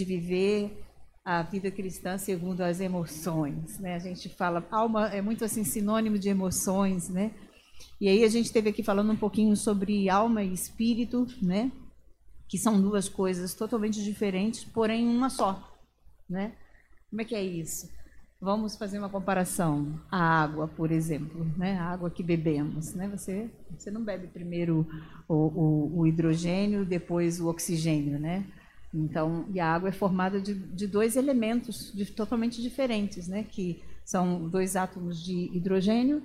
de viver a vida cristã segundo as emoções, né? A gente fala alma é muito assim sinônimo de emoções, né? E aí a gente teve aqui falando um pouquinho sobre alma e espírito, né? Que são duas coisas totalmente diferentes, porém uma só, né? Como é que é isso? Vamos fazer uma comparação. A água, por exemplo, né? a água que bebemos. Né? Você, você não bebe primeiro o, o, o hidrogênio, depois o oxigênio. Né? Então, e a água é formada de, de dois elementos de, totalmente diferentes, né? que são dois átomos de hidrogênio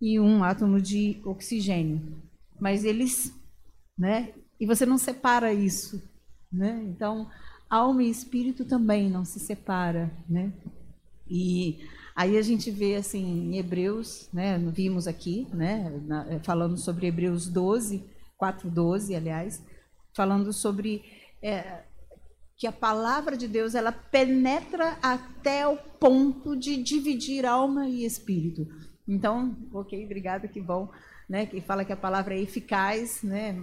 e um átomo de oxigênio. Mas eles. Né? E você não separa isso. Né? Então, alma e espírito também não se separa. Né? E aí a gente vê assim em Hebreus, né, vimos aqui, né, na, falando sobre Hebreus 12, 4:12, aliás, falando sobre é, que a palavra de Deus ela penetra até o ponto de dividir alma e espírito. Então, ok, obrigada, que bom, né? Que fala que a palavra é eficaz, né?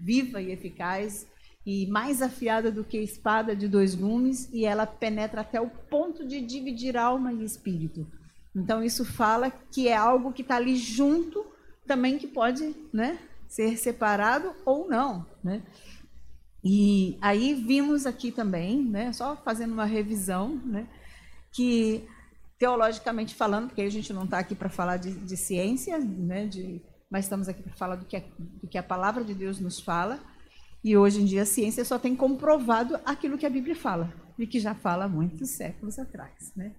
Viva e eficaz e mais afiada do que espada de dois gumes, e ela penetra até o ponto de dividir alma e espírito. Então, isso fala que é algo que está ali junto, também que pode né, ser separado ou não. Né? E aí vimos aqui também, né, só fazendo uma revisão, né, que teologicamente falando, porque a gente não está aqui para falar de, de ciência, né, de, mas estamos aqui para falar do que, a, do que a palavra de Deus nos fala, e hoje em dia a ciência só tem comprovado aquilo que a Bíblia fala, e que já fala há muitos séculos atrás. Né?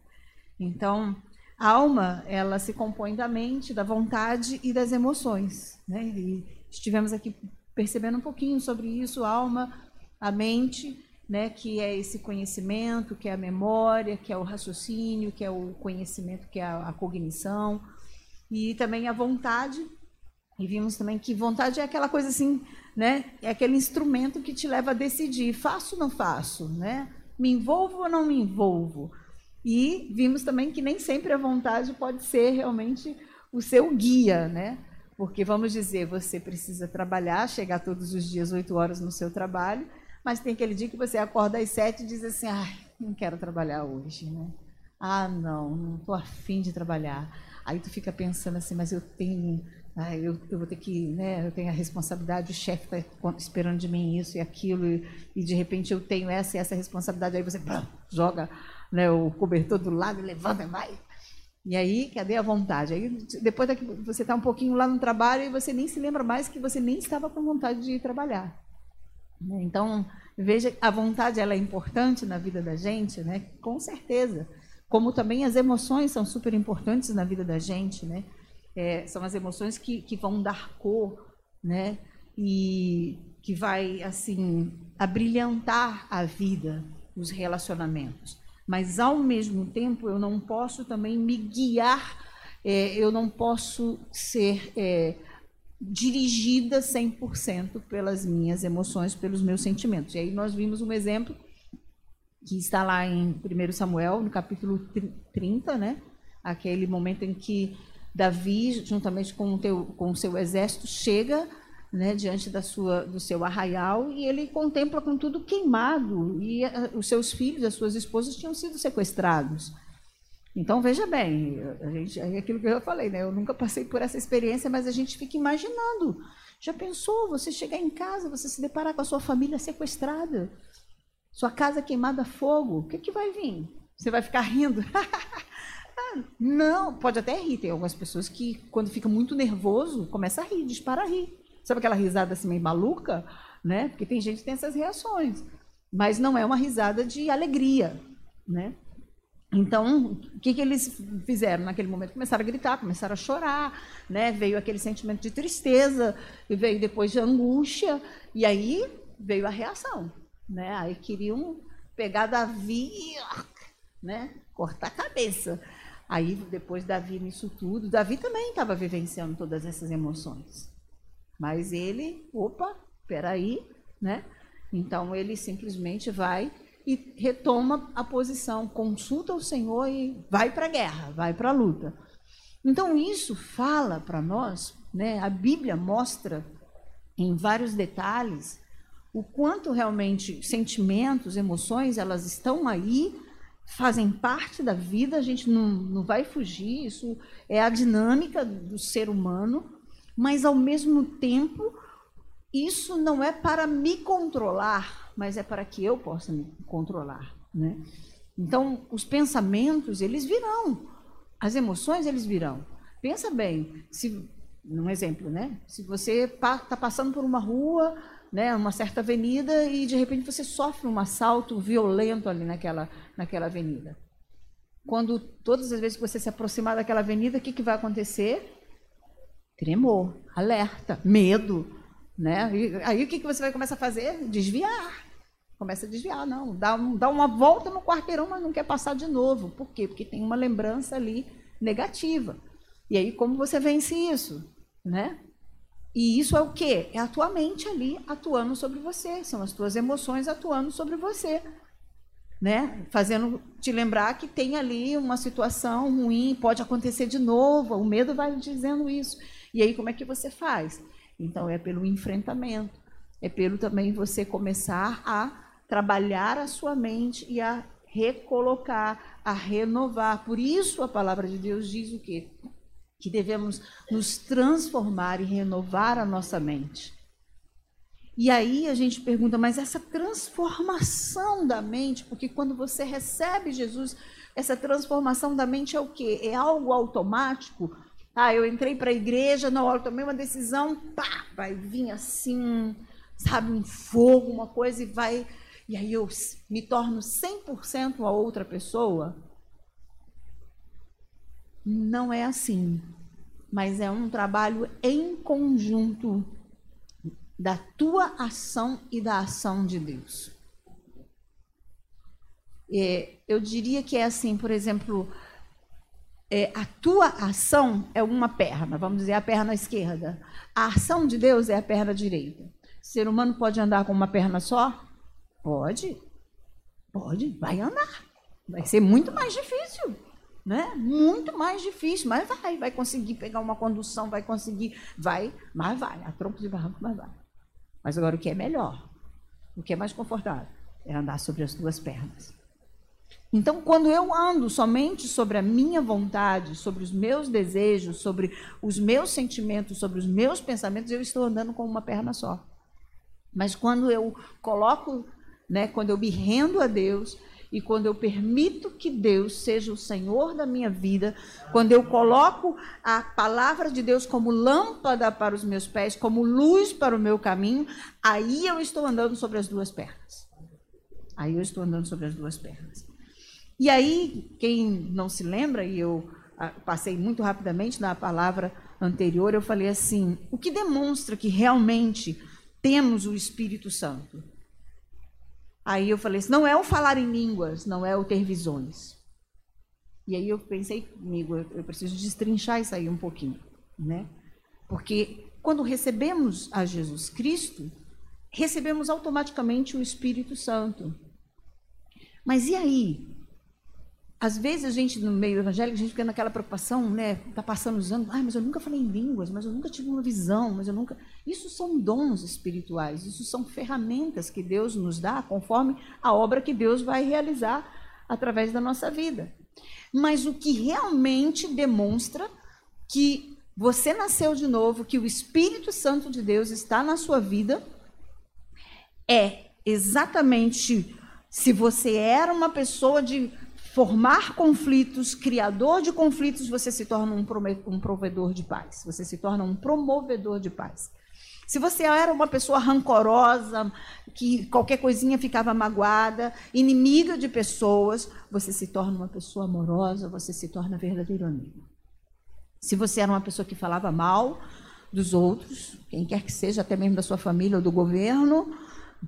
Então, a alma, ela se compõe da mente, da vontade e das emoções. Né? E estivemos aqui percebendo um pouquinho sobre isso, alma, a mente, né, que é esse conhecimento, que é a memória, que é o raciocínio, que é o conhecimento, que é a, a cognição, e também a vontade. E vimos também que vontade é aquela coisa assim, né? É aquele instrumento que te leva a decidir, faço ou não faço, né? Me envolvo ou não me envolvo? E vimos também que nem sempre a vontade pode ser realmente o seu guia, né? Porque vamos dizer, você precisa trabalhar, chegar todos os dias oito horas no seu trabalho, mas tem aquele dia que você acorda às sete e diz assim, ai, não quero trabalhar hoje, né? Ah, não, não estou afim de trabalhar. Aí tu fica pensando assim, mas eu tenho ah, eu, eu, vou ter que, né, eu tenho a responsabilidade, o chefe está esperando de mim isso e aquilo, e, e, de repente eu tenho essa e essa responsabilidade, aí você pá, joga né, o cobertor do lado, levanta e vai. E aí, cadê a vontade? Aí, depois daqui, você está um pouquinho lá no trabalho e você nem se lembra mais que você nem estava com vontade de ir trabalhar. Né? Então, veja, a vontade ela é importante na vida da gente, né? com certeza. Como também as emoções são super importantes na vida da gente, né? É, são as emoções que, que vão dar cor, né? E que vai, assim, abrilhantar a vida, os relacionamentos. Mas, ao mesmo tempo, eu não posso também me guiar, é, eu não posso ser é, dirigida 100% pelas minhas emoções, pelos meus sentimentos. E aí nós vimos um exemplo que está lá em 1 Samuel, no capítulo 30, né? Aquele momento em que Davi, juntamente com o, teu, com o seu exército, chega né, diante da sua, do seu arraial e ele contempla com tudo queimado e a, os seus filhos, as suas esposas tinham sido sequestrados. Então veja bem, a gente, é aquilo que eu falei, né? Eu nunca passei por essa experiência, mas a gente fica imaginando. Já pensou você chegar em casa, você se deparar com a sua família sequestrada, sua casa queimada a fogo? O que, que vai vir? Você vai ficar rindo? não, pode até rir. Tem algumas pessoas que, quando fica muito nervoso, começa a rir, dispara a rir. Sabe aquela risada assim meio maluca? Né? Porque tem gente que tem essas reações. Mas não é uma risada de alegria, né? Então, o que, que eles fizeram naquele momento? Começaram a gritar, começaram a chorar, né? Veio aquele sentimento de tristeza, e veio depois de angústia, e aí veio a reação, né? Aí queriam pegar Davi, né? Cortar a cabeça. Aí depois Davi nisso tudo, Davi também estava vivenciando todas essas emoções. Mas ele, opa, peraí, né? Então ele simplesmente vai e retoma a posição, consulta o Senhor e vai para a guerra, vai para a luta. Então isso fala para nós, né? A Bíblia mostra em vários detalhes o quanto realmente sentimentos, emoções, elas estão aí, fazem parte da vida, a gente não, não vai fugir, isso é a dinâmica do ser humano, mas ao mesmo tempo, isso não é para me controlar, mas é para que eu possa me controlar, né? Então, os pensamentos, eles virão, as emoções, eles virão. Pensa bem, se, um exemplo, né? Se você está passando por uma rua, né, uma certa avenida e de repente você sofre um assalto violento ali naquela, naquela avenida. Quando todas as vezes que você se aproximar daquela avenida, o que, que vai acontecer? Tremor, alerta, medo, né? E aí o que, que você vai começar a fazer? Desviar. Começa a desviar, não. Dá, dá uma volta no quarteirão, mas não quer passar de novo. Por quê? Porque tem uma lembrança ali negativa. E aí, como você vence isso? Né? E isso é o quê? É a tua mente ali atuando sobre você, são as tuas emoções atuando sobre você, né? Fazendo te lembrar que tem ali uma situação ruim, pode acontecer de novo, o medo vai dizendo isso. E aí como é que você faz? Então é pelo enfrentamento, é pelo também você começar a trabalhar a sua mente e a recolocar, a renovar. Por isso a palavra de Deus diz o quê? que devemos nos transformar e renovar a nossa mente. E aí a gente pergunta, mas essa transformação da mente, porque quando você recebe Jesus, essa transformação da mente é o quê? É algo automático? Ah, eu entrei para a igreja, na hora tomei uma decisão, pá, vai vir assim, sabe, um fogo, uma coisa e vai, e aí eu me torno 100% a outra pessoa? Não é assim, mas é um trabalho em conjunto da tua ação e da ação de Deus. É, eu diria que é assim, por exemplo, é, a tua ação é uma perna, vamos dizer, a perna esquerda. A ação de Deus é a perna direita. O ser humano pode andar com uma perna só? Pode. Pode, vai andar. Vai ser muito mais difícil né? Muito mais difícil, mas vai, vai conseguir pegar uma condução, vai conseguir, vai, mas vai, a tronco de barranco, mas vai. Mas agora o que é melhor, o que é mais confortável, é andar sobre as duas pernas. Então, quando eu ando somente sobre a minha vontade, sobre os meus desejos, sobre os meus sentimentos, sobre os meus pensamentos, eu estou andando com uma perna só. Mas quando eu coloco, né, quando eu me rendo a Deus, e quando eu permito que Deus seja o Senhor da minha vida, quando eu coloco a palavra de Deus como lâmpada para os meus pés, como luz para o meu caminho, aí eu estou andando sobre as duas pernas. Aí eu estou andando sobre as duas pernas. E aí, quem não se lembra, e eu ah, passei muito rapidamente na palavra anterior, eu falei assim: o que demonstra que realmente temos o Espírito Santo? Aí eu falei assim, não é o falar em línguas, não é o ter visões. E aí eu pensei comigo, eu preciso destrinchar isso aí um pouquinho, né? Porque quando recebemos a Jesus Cristo, recebemos automaticamente o Espírito Santo. Mas e aí? Às vezes a gente, no meio evangélico, a gente fica naquela preocupação, né? Tá passando os anos, ah, mas eu nunca falei em línguas, mas eu nunca tive uma visão, mas eu nunca. Isso são dons espirituais, isso são ferramentas que Deus nos dá conforme a obra que Deus vai realizar através da nossa vida. Mas o que realmente demonstra que você nasceu de novo, que o Espírito Santo de Deus está na sua vida, é exatamente se você era uma pessoa de formar conflitos, criador de conflitos, você se torna um, um provedor de paz, você se torna um promovedor de paz. Se você era uma pessoa rancorosa, que qualquer coisinha ficava magoada, inimiga de pessoas, você se torna uma pessoa amorosa, você se torna verdadeiro amigo. Se você era uma pessoa que falava mal dos outros, quem quer que seja, até mesmo da sua família ou do governo,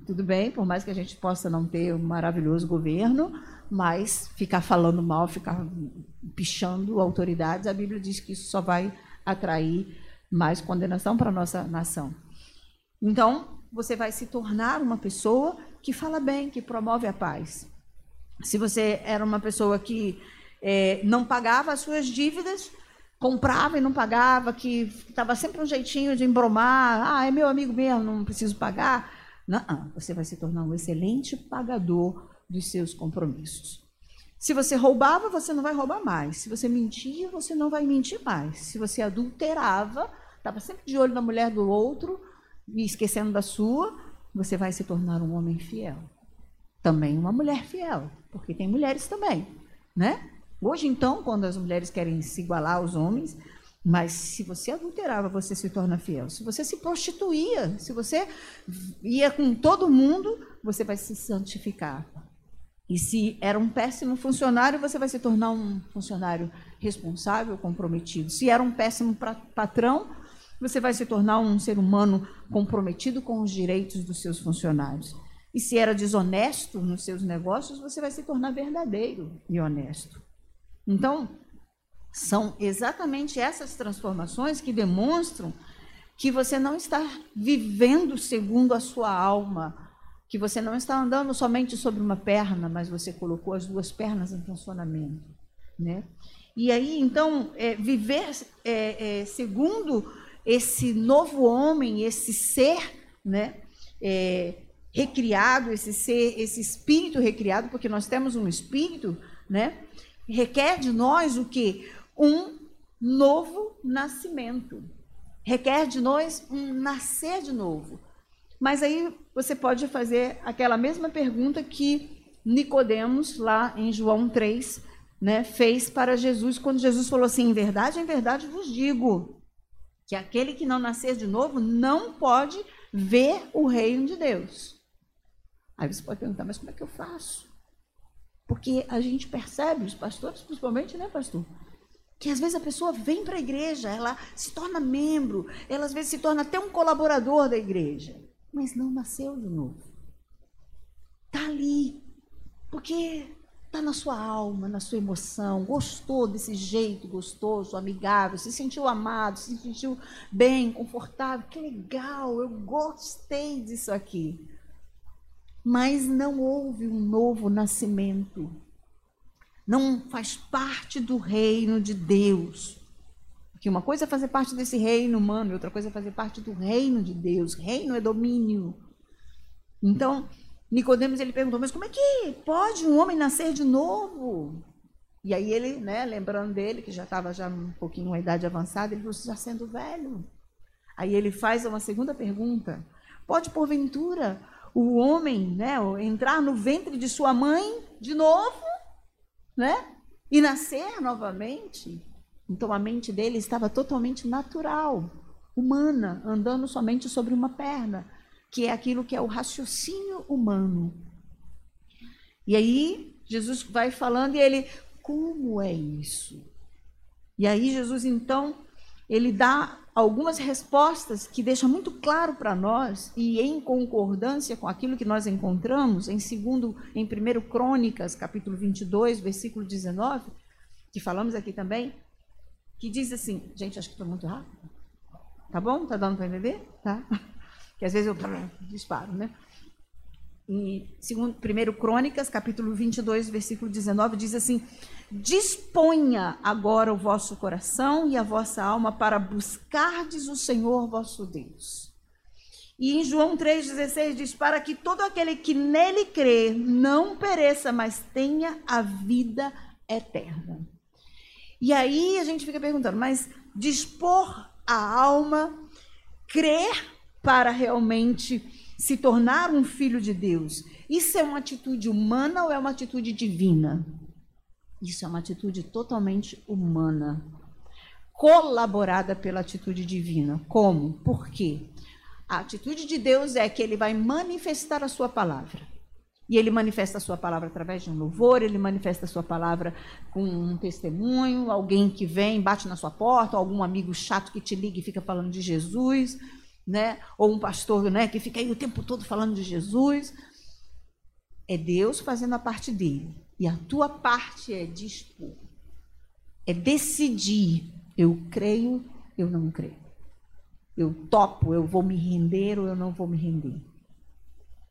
tudo bem, por mais que a gente possa não ter um maravilhoso governo, mas ficar falando mal, ficar pichando autoridades, a Bíblia diz que isso só vai atrair mais condenação para a nossa nação. Então, você vai se tornar uma pessoa que fala bem, que promove a paz. Se você era uma pessoa que é, não pagava as suas dívidas, comprava e não pagava, que estava sempre um jeitinho de embromar, ah, é meu amigo mesmo, não preciso pagar, Não, você vai se tornar um excelente pagador dos seus compromissos. Se você roubava, você não vai roubar mais. Se você mentia, você não vai mentir mais. Se você adulterava, estava sempre de olho na mulher do outro e esquecendo da sua, você vai se tornar um homem fiel. Também uma mulher fiel, porque tem mulheres também, né? Hoje, então, quando as mulheres querem se igualar aos homens, mas se você adulterava, você se torna fiel. Se você se prostituía, se você ia com todo mundo, você vai se santificar. E se era um péssimo funcionário, você vai se tornar um funcionário responsável, comprometido. Se era um péssimo patrão, você vai se tornar um ser humano comprometido com os direitos dos seus funcionários. E se era desonesto nos seus negócios, você vai se tornar verdadeiro e honesto. Então, são exatamente essas transformações que demonstram que você não está vivendo segundo a sua alma, que você não está andando somente sobre uma perna, mas você colocou as duas pernas em funcionamento, né? E aí, então, é, viver é, é, segundo esse novo homem, esse ser, né? É, recriado, esse ser, esse espírito recriado, porque nós temos um espírito, né? Requer de nós o que? Um novo nascimento. Requer de nós um nascer de novo. Mas aí você pode fazer aquela mesma pergunta que Nicodemos, lá em João 3, né, fez para Jesus, quando Jesus falou assim: em verdade, em verdade vos digo, que aquele que não nascer de novo não pode ver o reino de Deus. Aí você pode perguntar, mas como é que eu faço? Porque a gente percebe, os pastores principalmente, né, pastor? Que às vezes a pessoa vem para a igreja, ela se torna membro, ela às vezes se torna até um colaborador da igreja mas não nasceu de novo. Está ali, porque está na sua alma, na sua emoção, gostou desse jeito gostoso, amigável, se sentiu amado, se sentiu bem, confortável, que legal, eu gostei disso aqui. Mas não houve um novo nascimento. Não faz parte do reino de Deus. Que uma coisa é fazer parte desse reino humano, outra coisa é fazer parte do reino de Deus. Reino é domínio. Então, Nicodemos ele perguntou: "Mas como é que pode um homem nascer de novo?" E aí ele, né, lembrando dele que já estava já um pouquinho uma idade avançada, ele falou: "Já sendo velho". Aí ele faz uma segunda pergunta: "Pode porventura o homem, né, entrar no ventre de sua mãe de novo, né? E nascer novamente?" Então a mente dele estava totalmente natural, humana, andando somente sobre uma perna, que é aquilo que é o raciocínio humano. E aí Jesus vai falando e ele, como é isso? E aí Jesus então ele dá algumas respostas que deixam muito claro para nós e em concordância com aquilo que nós encontramos em segundo em 1 Crônicas, capítulo 22, versículo 19, que falamos aqui também, que diz assim, gente, acho que estou muito rápido. Tá bom? Tá dando para entender? Tá? Que às vezes eu disparo, né? Em segundo, primeiro Crônicas, capítulo 22, versículo 19, diz assim: Disponha agora o vosso coração e a vossa alma para buscardes o Senhor vosso Deus. E em João 3,16 diz: Para que todo aquele que nele crê não pereça, mas tenha a vida eterna. E aí a gente fica perguntando, mas dispor a alma, crer para realmente se tornar um filho de Deus, isso é uma atitude humana ou é uma atitude divina? Isso é uma atitude totalmente humana, colaborada pela atitude divina. Como? Por quê? A atitude de Deus é que ele vai manifestar a sua palavra. E ele manifesta a sua palavra através de um louvor, ele manifesta a sua palavra com um testemunho, alguém que vem, bate na sua porta, algum amigo chato que te liga e fica falando de Jesus, né? Ou um pastor, né, que fica aí o tempo todo falando de Jesus. É Deus fazendo a parte dele. E a tua parte é dispor. É decidir. Eu creio, eu não creio. Eu topo, eu vou me render ou eu não vou me render.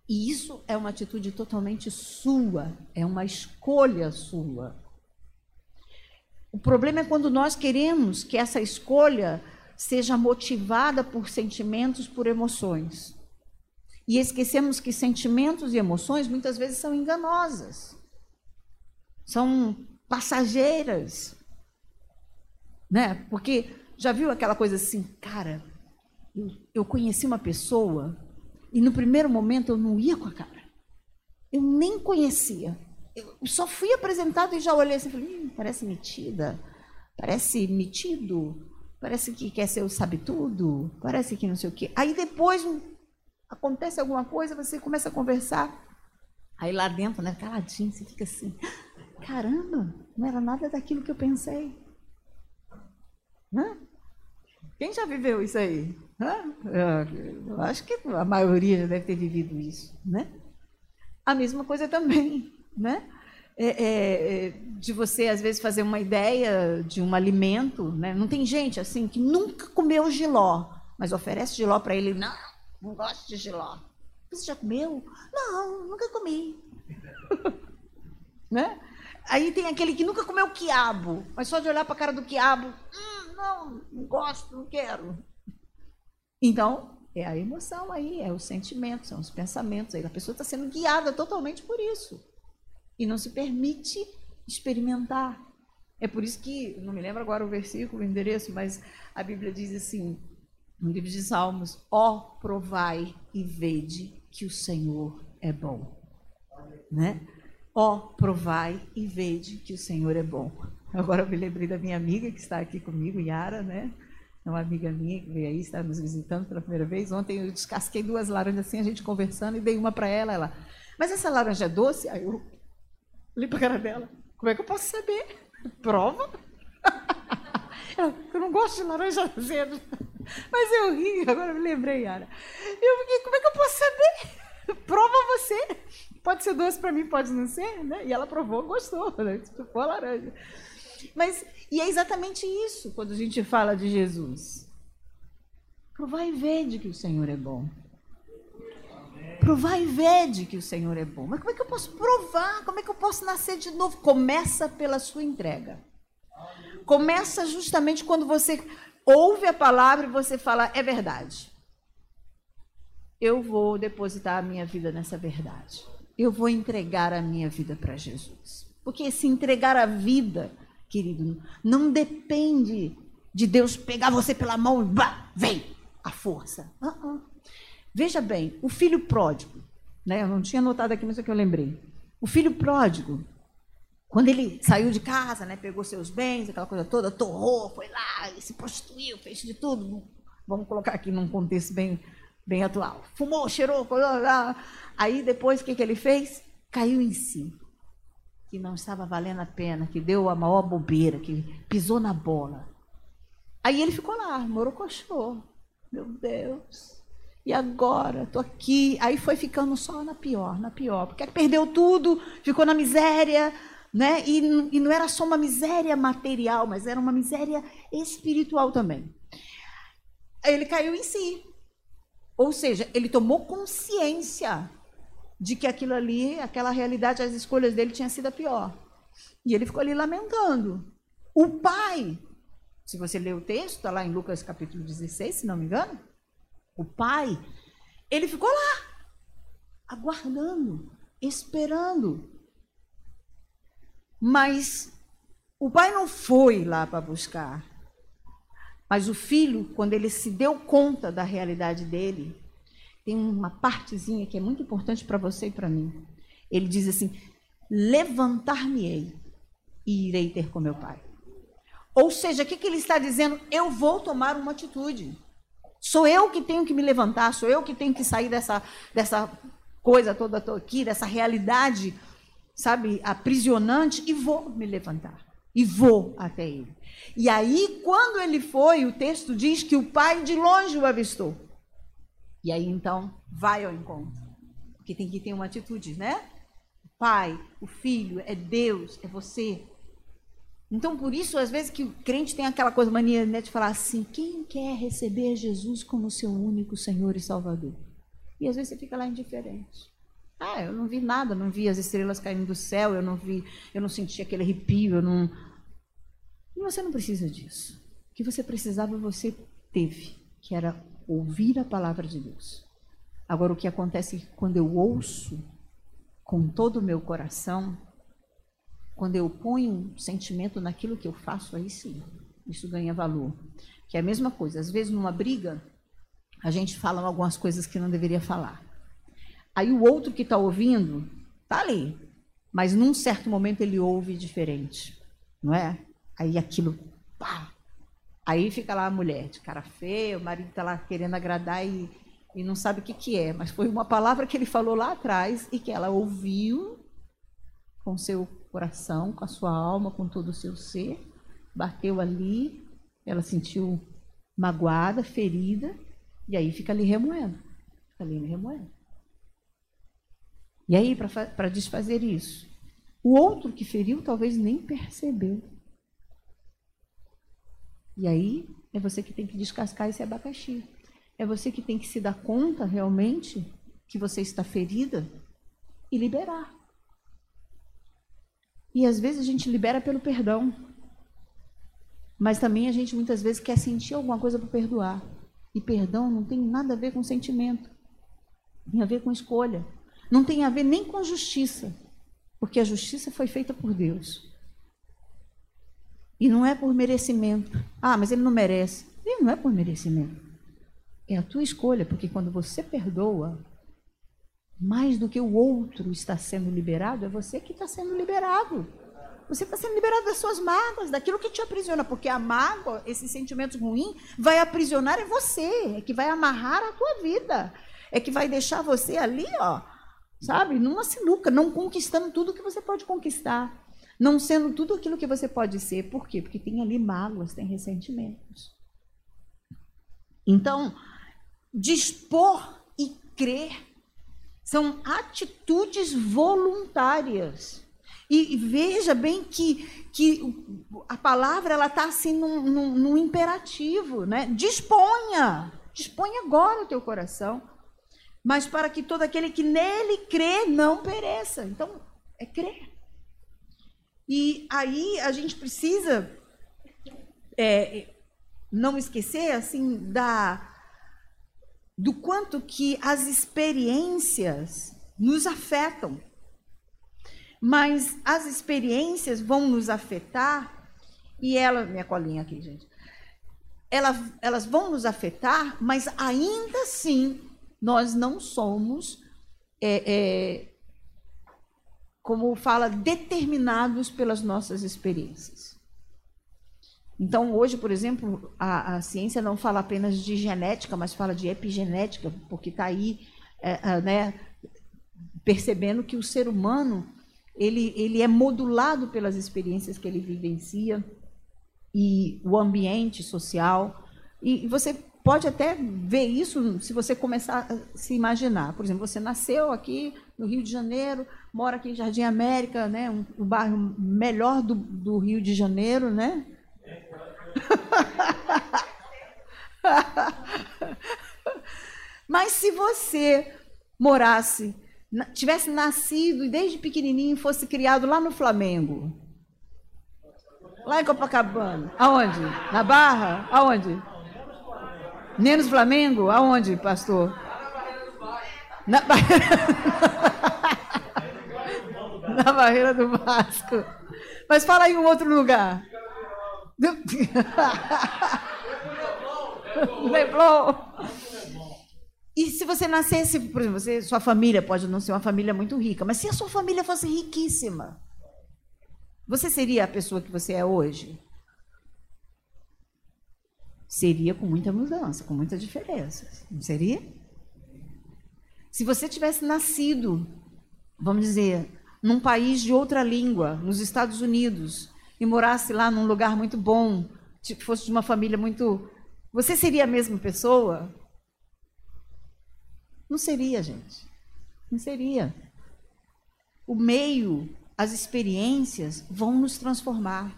E isso é uma atitude totalmente sua, é uma escolha sua. O problema é quando nós queremos que essa escolha seja motivada por sentimentos, por emoções. E esquecemos que sentimentos e emoções muitas vezes são enganosas, são passageiras. Né? Porque já viu aquela coisa assim, cara, eu, eu conheci uma pessoa e no primeiro momento eu não ia com a cara. Eu nem conhecia. Eu só fui apresentado e já olhei assim, falei, hum, parece metida, parece metido, parece que quer ser o sabe tudo, parece que não sei o quê. Aí depois acontece alguma coisa, você começa a conversar. Aí lá dentro, né, caladinho, você fica assim, caramba, não era nada daquilo que eu pensei. Hã? Quem já viveu isso aí? Eu acho que a maioria já deve ter vivido isso, né? A mesma coisa também, né? É, é, é, de você às vezes fazer uma ideia de um alimento, né? Não tem gente assim que nunca comeu giló, mas oferece giló para ele, não, não gosto de giló. Você já comeu? Não, nunca comi. né? Aí tem aquele que nunca comeu quiabo, mas só de olhar para a cara do quiabo, hum, não, não gosto, não quero. Então, é a emoção aí, é o sentimento, são os pensamentos. Aí a pessoa está sendo guiada totalmente por isso. E não se permite experimentar. É por isso que, não me lembro agora o versículo, o endereço, mas a Bíblia diz assim, no livro de Salmos: Ó, oh, provai e vede que o Senhor é bom. Né? Ó, oh, provai e vede que o Senhor é bom. Agora eu me lembrei da minha amiga que está aqui comigo, Yara, né? É uma amiga minha que veio aí, está nos visitando pela primeira vez. Ontem eu descasquei duas laranjas assim, a gente conversando, e dei uma para ela. Ela, mas essa laranja é doce? Aí eu olhei a cara dela. Como é que eu posso saber? Prova? Ela, eu não gosto de laranja azedo. Mas eu ri, agora me lembrei, Yara. Eu fiquei, como é que eu posso saber? Prova você. Pode ser doce para mim, pode não ser, né? E ela provou, gostou, né? Tipo, a laranja. Mas, e é exatamente isso quando a gente fala de Jesus. Provai e vede que o Senhor é bom. Provar e vede que o Senhor é bom. Mas como é que eu posso provar? Como é que eu posso nascer de novo? Começa pela sua entrega. Começa justamente quando você ouve a palavra e você fala, é verdade. Eu vou depositar a minha vida nessa verdade. Eu vou entregar a minha vida para Jesus. Porque se entregar a vida querido. Não depende de Deus pegar você pela mão e bah, vem a força. Uh -uh. Veja bem, o filho pródigo, né? Eu não tinha notado aqui, mas é que eu lembrei. O filho pródigo, quando ele saiu de casa, né, pegou seus bens, aquela coisa toda, torrou, foi lá, se prostituiu, fez de tudo. Vamos colocar aqui num contexto bem, bem atual. Fumou, cheirou, lá. aí depois o que, que ele fez? Caiu em si que não estava valendo a pena, que deu a maior bobeira, que pisou na bola. Aí ele ficou lá, morocochô. Meu Deus. E agora? Estou aqui. Aí foi ficando só na pior, na pior. Porque perdeu tudo, ficou na miséria, né? E, e não era só uma miséria material, mas era uma miséria espiritual também. Ele caiu em si. Ou seja, ele tomou consciência de que aquilo ali, aquela realidade, as escolhas dele tinha sido a pior. E ele ficou ali lamentando. O pai, se você ler o texto, está lá em Lucas capítulo 16, se não me engano, o pai, ele ficou lá, aguardando, esperando. Mas o pai não foi lá para buscar. Mas o filho, quando ele se deu conta da realidade dele, tem uma partezinha que é muito importante para você e para mim. Ele diz assim: levantar-me-ei e irei ter com meu pai. Ou seja, o que, que ele está dizendo? Eu vou tomar uma atitude. Sou eu que tenho que me levantar, sou eu que tenho que sair dessa, dessa coisa toda aqui, dessa realidade, sabe, aprisionante, e vou me levantar. E vou até ele. E aí, quando ele foi, o texto diz que o pai de longe o avistou. E aí então vai ao encontro. Porque tem que ter uma atitude, né? O pai, o filho, é Deus, é você. Então, por isso, às vezes, que o crente tem aquela coisa mania né, de falar assim: quem quer receber Jesus como seu único Senhor e Salvador? E às vezes você fica lá indiferente. Ah, eu não vi nada, não vi as estrelas caindo do céu, eu não vi, eu não senti aquele arrepio, eu não. E você não precisa disso. O que você precisava, você teve, que era ouvir a palavra de Deus. Agora, o que acontece quando eu ouço com todo o meu coração, quando eu ponho sentimento naquilo que eu faço, aí sim, isso ganha valor. Que é a mesma coisa, às vezes numa briga, a gente fala algumas coisas que não deveria falar. Aí o outro que está ouvindo, está ali, mas num certo momento ele ouve diferente, não é? Aí aquilo, pá, Aí fica lá a mulher de cara feia, o marido está lá querendo agradar e, e não sabe o que, que é, mas foi uma palavra que ele falou lá atrás e que ela ouviu com seu coração, com a sua alma, com todo o seu ser, bateu ali, ela sentiu magoada, ferida, e aí fica ali remoendo. Fica ali remoendo. E aí, para desfazer isso, o outro que feriu talvez nem percebeu. E aí é você que tem que descascar esse abacaxi. É você que tem que se dar conta realmente que você está ferida e liberar. E às vezes a gente libera pelo perdão. Mas também a gente muitas vezes quer sentir alguma coisa para perdoar. E perdão não tem nada a ver com sentimento. Tem a ver com escolha. Não tem a ver nem com justiça. Porque a justiça foi feita por Deus. E não é por merecimento. Ah, mas ele não merece. E não é por merecimento. É a tua escolha, porque quando você perdoa, mais do que o outro está sendo liberado, é você que está sendo liberado. Você está sendo liberado das suas mágoas, daquilo que te aprisiona, porque a mágoa, esse sentimento ruim, vai aprisionar em você, é que vai amarrar a tua vida, é que vai deixar você ali, ó, sabe, numa sinuca, não conquistando tudo que você pode conquistar não sendo tudo aquilo que você pode ser. Por quê? Porque tem ali mágoas, tem ressentimentos. Então, dispor e crer são atitudes voluntárias. E veja bem que, que a palavra ela está assim num, num, num, imperativo, né? Disponha, disponha agora o teu coração, mas para que todo aquele que nele crê não pereça. Então, é crer. E aí a gente precisa é, não esquecer assim da do quanto que as experiências nos afetam. Mas as experiências vão nos afetar e ela, minha colinha aqui, gente. Elas, elas vão nos afetar, mas ainda assim nós não somos é, é, como fala, determinados pelas nossas experiências. Então, hoje, por exemplo, a, a ciência não fala apenas de genética, mas fala de epigenética, porque está aí é, é, né, percebendo que o ser humano ele, ele é modulado pelas experiências que ele vivencia e o ambiente social. E você pode até ver isso se você começar a se imaginar. Por exemplo, você nasceu aqui no Rio de Janeiro, mora aqui em Jardim América, né? Um, o bairro melhor do, do Rio de Janeiro, né? Mas se você morasse, tivesse nascido desde pequenininho fosse criado lá no Flamengo, lá em Copacabana, aonde? Na Barra? Aonde? Menos Flamengo? Aonde, pastor? Na barreira... Na barreira do Vasco. Mas fala aí um outro lugar. Leblon. E se você nascesse, por exemplo, você, sua família pode não ser uma família muito rica, mas se a sua família fosse riquíssima, você seria a pessoa que você é hoje? Seria com muita mudança, com muitas diferenças, não seria? Se você tivesse nascido, vamos dizer, num país de outra língua, nos Estados Unidos, e morasse lá num lugar muito bom, tipo, fosse de uma família muito. Você seria a mesma pessoa? Não seria, gente. Não seria. O meio, as experiências vão nos transformar.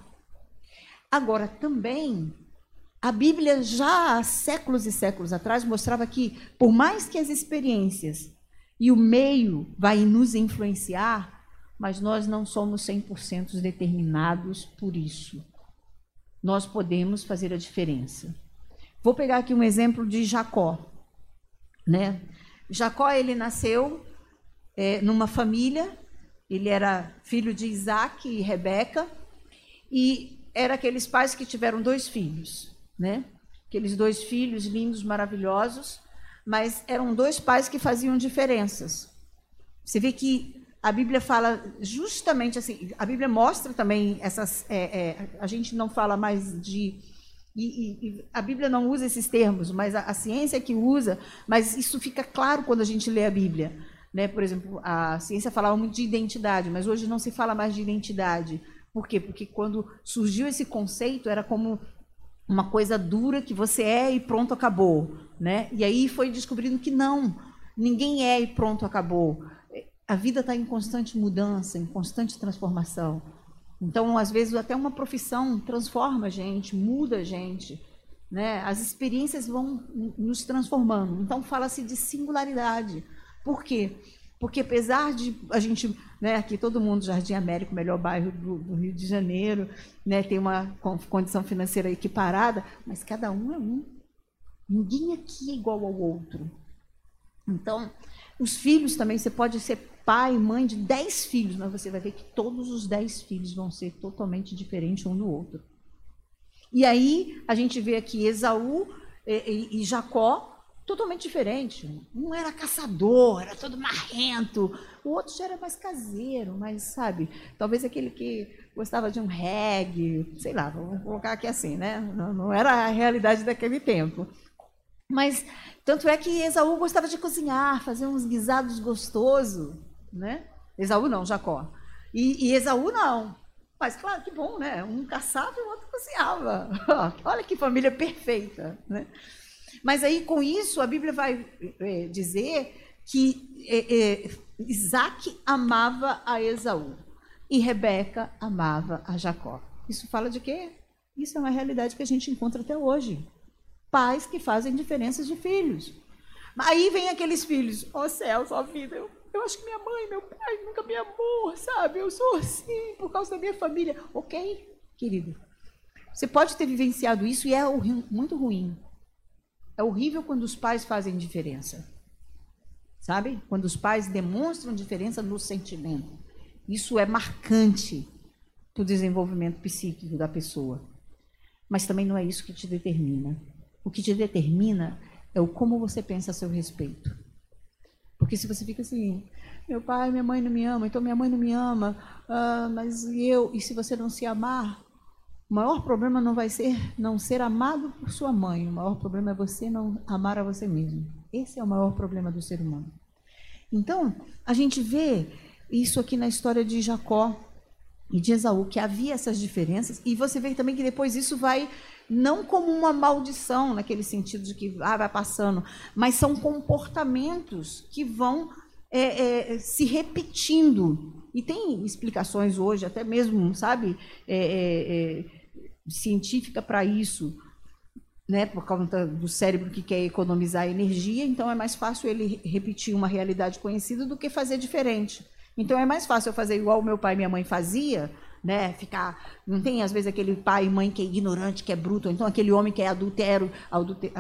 Agora, também a Bíblia já há séculos e séculos atrás mostrava que, por mais que as experiências e o meio vai nos influenciar, mas nós não somos 100% determinados por isso. Nós podemos fazer a diferença. Vou pegar aqui um exemplo de Jacó, né? Jacó ele nasceu é, numa família, ele era filho de Isaac e Rebeca, e era aqueles pais que tiveram dois filhos, né? Aqueles dois filhos lindos, maravilhosos, mas eram dois pais que faziam diferenças. Você vê que a Bíblia fala justamente assim, a Bíblia mostra também essas. É, é, a gente não fala mais de. E, e, a Bíblia não usa esses termos, mas a, a ciência é que usa, mas isso fica claro quando a gente lê a Bíblia. Né? Por exemplo, a ciência falava muito de identidade, mas hoje não se fala mais de identidade. Por quê? Porque quando surgiu esse conceito, era como uma coisa dura que você é e pronto, acabou. Né? E aí foi descobrindo que não, ninguém é e pronto, acabou a vida está em constante mudança, em constante transformação. Então, às vezes, até uma profissão transforma a gente, muda a gente. Né? As experiências vão nos transformando. Então, fala-se de singularidade. Por quê? Porque apesar de a gente, né, aqui todo mundo, Jardim Américo, melhor bairro do, do Rio de Janeiro, né, tem uma condição financeira equiparada, mas cada um é um. Ninguém aqui é igual ao outro. Então, os filhos também, você pode ser pai, mãe de dez filhos, mas você vai ver que todos os dez filhos vão ser totalmente diferentes um do outro. E aí a gente vê aqui Esaú e, e, e Jacó totalmente diferente. Um era caçador, era todo marrento. O outro já era mais caseiro, mas sabe, talvez aquele que gostava de um reggae, sei lá, vamos colocar aqui assim, né? Não, não era a realidade daquele tempo. Mas tanto é que Esaú gostava de cozinhar, fazer uns guisados gostosos né? Esaú não, Jacó. E, e Esaú não. Mas claro, que bom, né? Um caçava e o outro cozinhava. Olha que família perfeita, né? Mas aí com isso a Bíblia vai é, dizer que é, é, Isaac amava a Esaú e Rebeca amava a Jacó. Isso fala de quê? Isso é uma realidade que a gente encontra até hoje. Pais que fazem diferenças de filhos. Aí vem aqueles filhos, ó oh, céu, só vida, eu eu acho que minha mãe, meu pai nunca me amou, sabe? Eu sou assim por causa da minha família. Ok, querido. Você pode ter vivenciado isso e é muito ruim. É horrível quando os pais fazem diferença. Sabe? Quando os pais demonstram diferença no sentimento. Isso é marcante para o desenvolvimento psíquico da pessoa. Mas também não é isso que te determina. O que te determina é o como você pensa a seu respeito. Porque se você fica assim, meu pai, minha mãe não me ama, então minha mãe não me ama, ah, mas eu, e se você não se amar, o maior problema não vai ser não ser amado por sua mãe, o maior problema é você não amar a você mesmo. Esse é o maior problema do ser humano. Então, a gente vê isso aqui na história de Jacó e de Esaú, que havia essas diferenças, e você vê também que depois isso vai não como uma maldição, naquele sentido de que ah, vai passando, mas são comportamentos que vão é, é, se repetindo. E tem explicações hoje, até mesmo, sabe, é, é, é científica para isso, né, por causa do cérebro que quer economizar energia, então é mais fácil ele repetir uma realidade conhecida do que fazer diferente. Então é mais fácil eu fazer igual meu pai e minha mãe fazia, né? Ficar. Não tem, às vezes, aquele pai e mãe que é ignorante, que é bruto, ou então aquele homem que é adultero, adulter,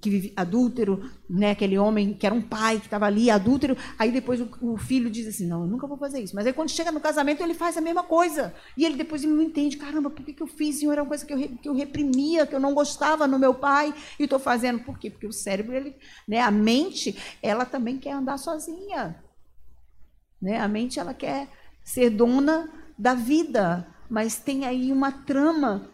que vive adúltero, né? Aquele homem que era um pai que estava ali, adúltero. Aí depois o, o, filho diz assim: Não, eu nunca vou fazer isso. Mas aí quando chega no casamento, ele faz a mesma coisa. E ele depois não entende: Caramba, por que, que eu fiz? Senhor, era uma coisa que eu, que eu reprimia, que eu não gostava no meu pai, e estou fazendo. Por quê? Porque o cérebro, ele, né? a mente, ela também quer andar sozinha. Né? A mente, ela quer ser dona da vida, mas tem aí uma trama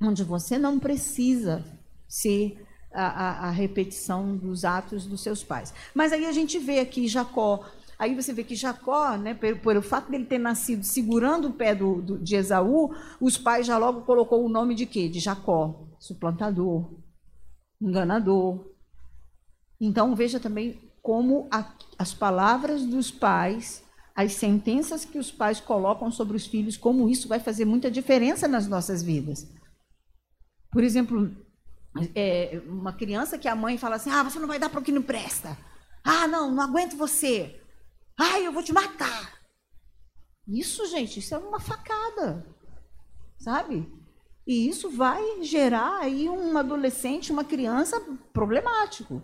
onde você não precisa ser a, a, a, repetição dos atos dos seus pais. Mas aí a gente vê aqui Jacó. Aí você vê que Jacó, né, por, por o fato dele ter nascido segurando o pé do, do, de Esaú, os pais já logo colocou o nome de quê? De Jacó, suplantador, enganador. Então veja também como a, as palavras dos pais as sentenças que os pais colocam sobre os filhos, como isso vai fazer muita diferença nas nossas vidas. Por exemplo, é, uma criança que a mãe fala assim: ah, você não vai dar para o que não presta. Ah, não, não aguento você. Ah, eu vou te matar. Isso, gente, isso é uma facada, sabe? E isso vai gerar aí um adolescente, uma criança problemático.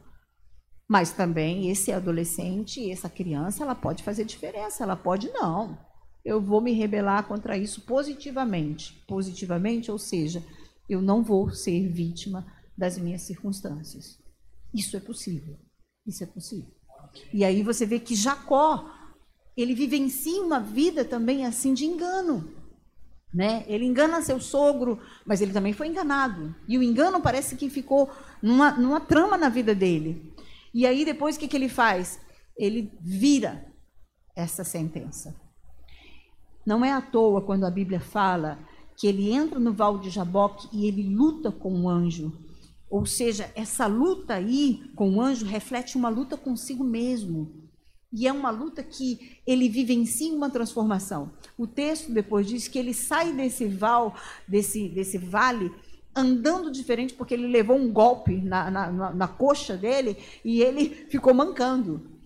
Mas também esse adolescente, essa criança, ela pode fazer diferença, ela pode não. Eu vou me rebelar contra isso positivamente. Positivamente, ou seja, eu não vou ser vítima das minhas circunstâncias. Isso é possível. Isso é possível. E aí você vê que Jacó, ele vivencia uma vida também assim de engano. Né? Ele engana seu sogro, mas ele também foi enganado. E o engano parece que ficou numa, numa trama na vida dele. E aí depois o que, que ele faz? Ele vira essa sentença. Não é à toa quando a Bíblia fala que ele entra no val de Jaboque e ele luta com o anjo. Ou seja, essa luta aí com o anjo reflete uma luta consigo mesmo. E é uma luta que ele vivencia uma transformação. O texto depois diz que ele sai desse val, desse, desse vale, andando diferente, porque ele levou um golpe na, na, na, na coxa dele e ele ficou mancando.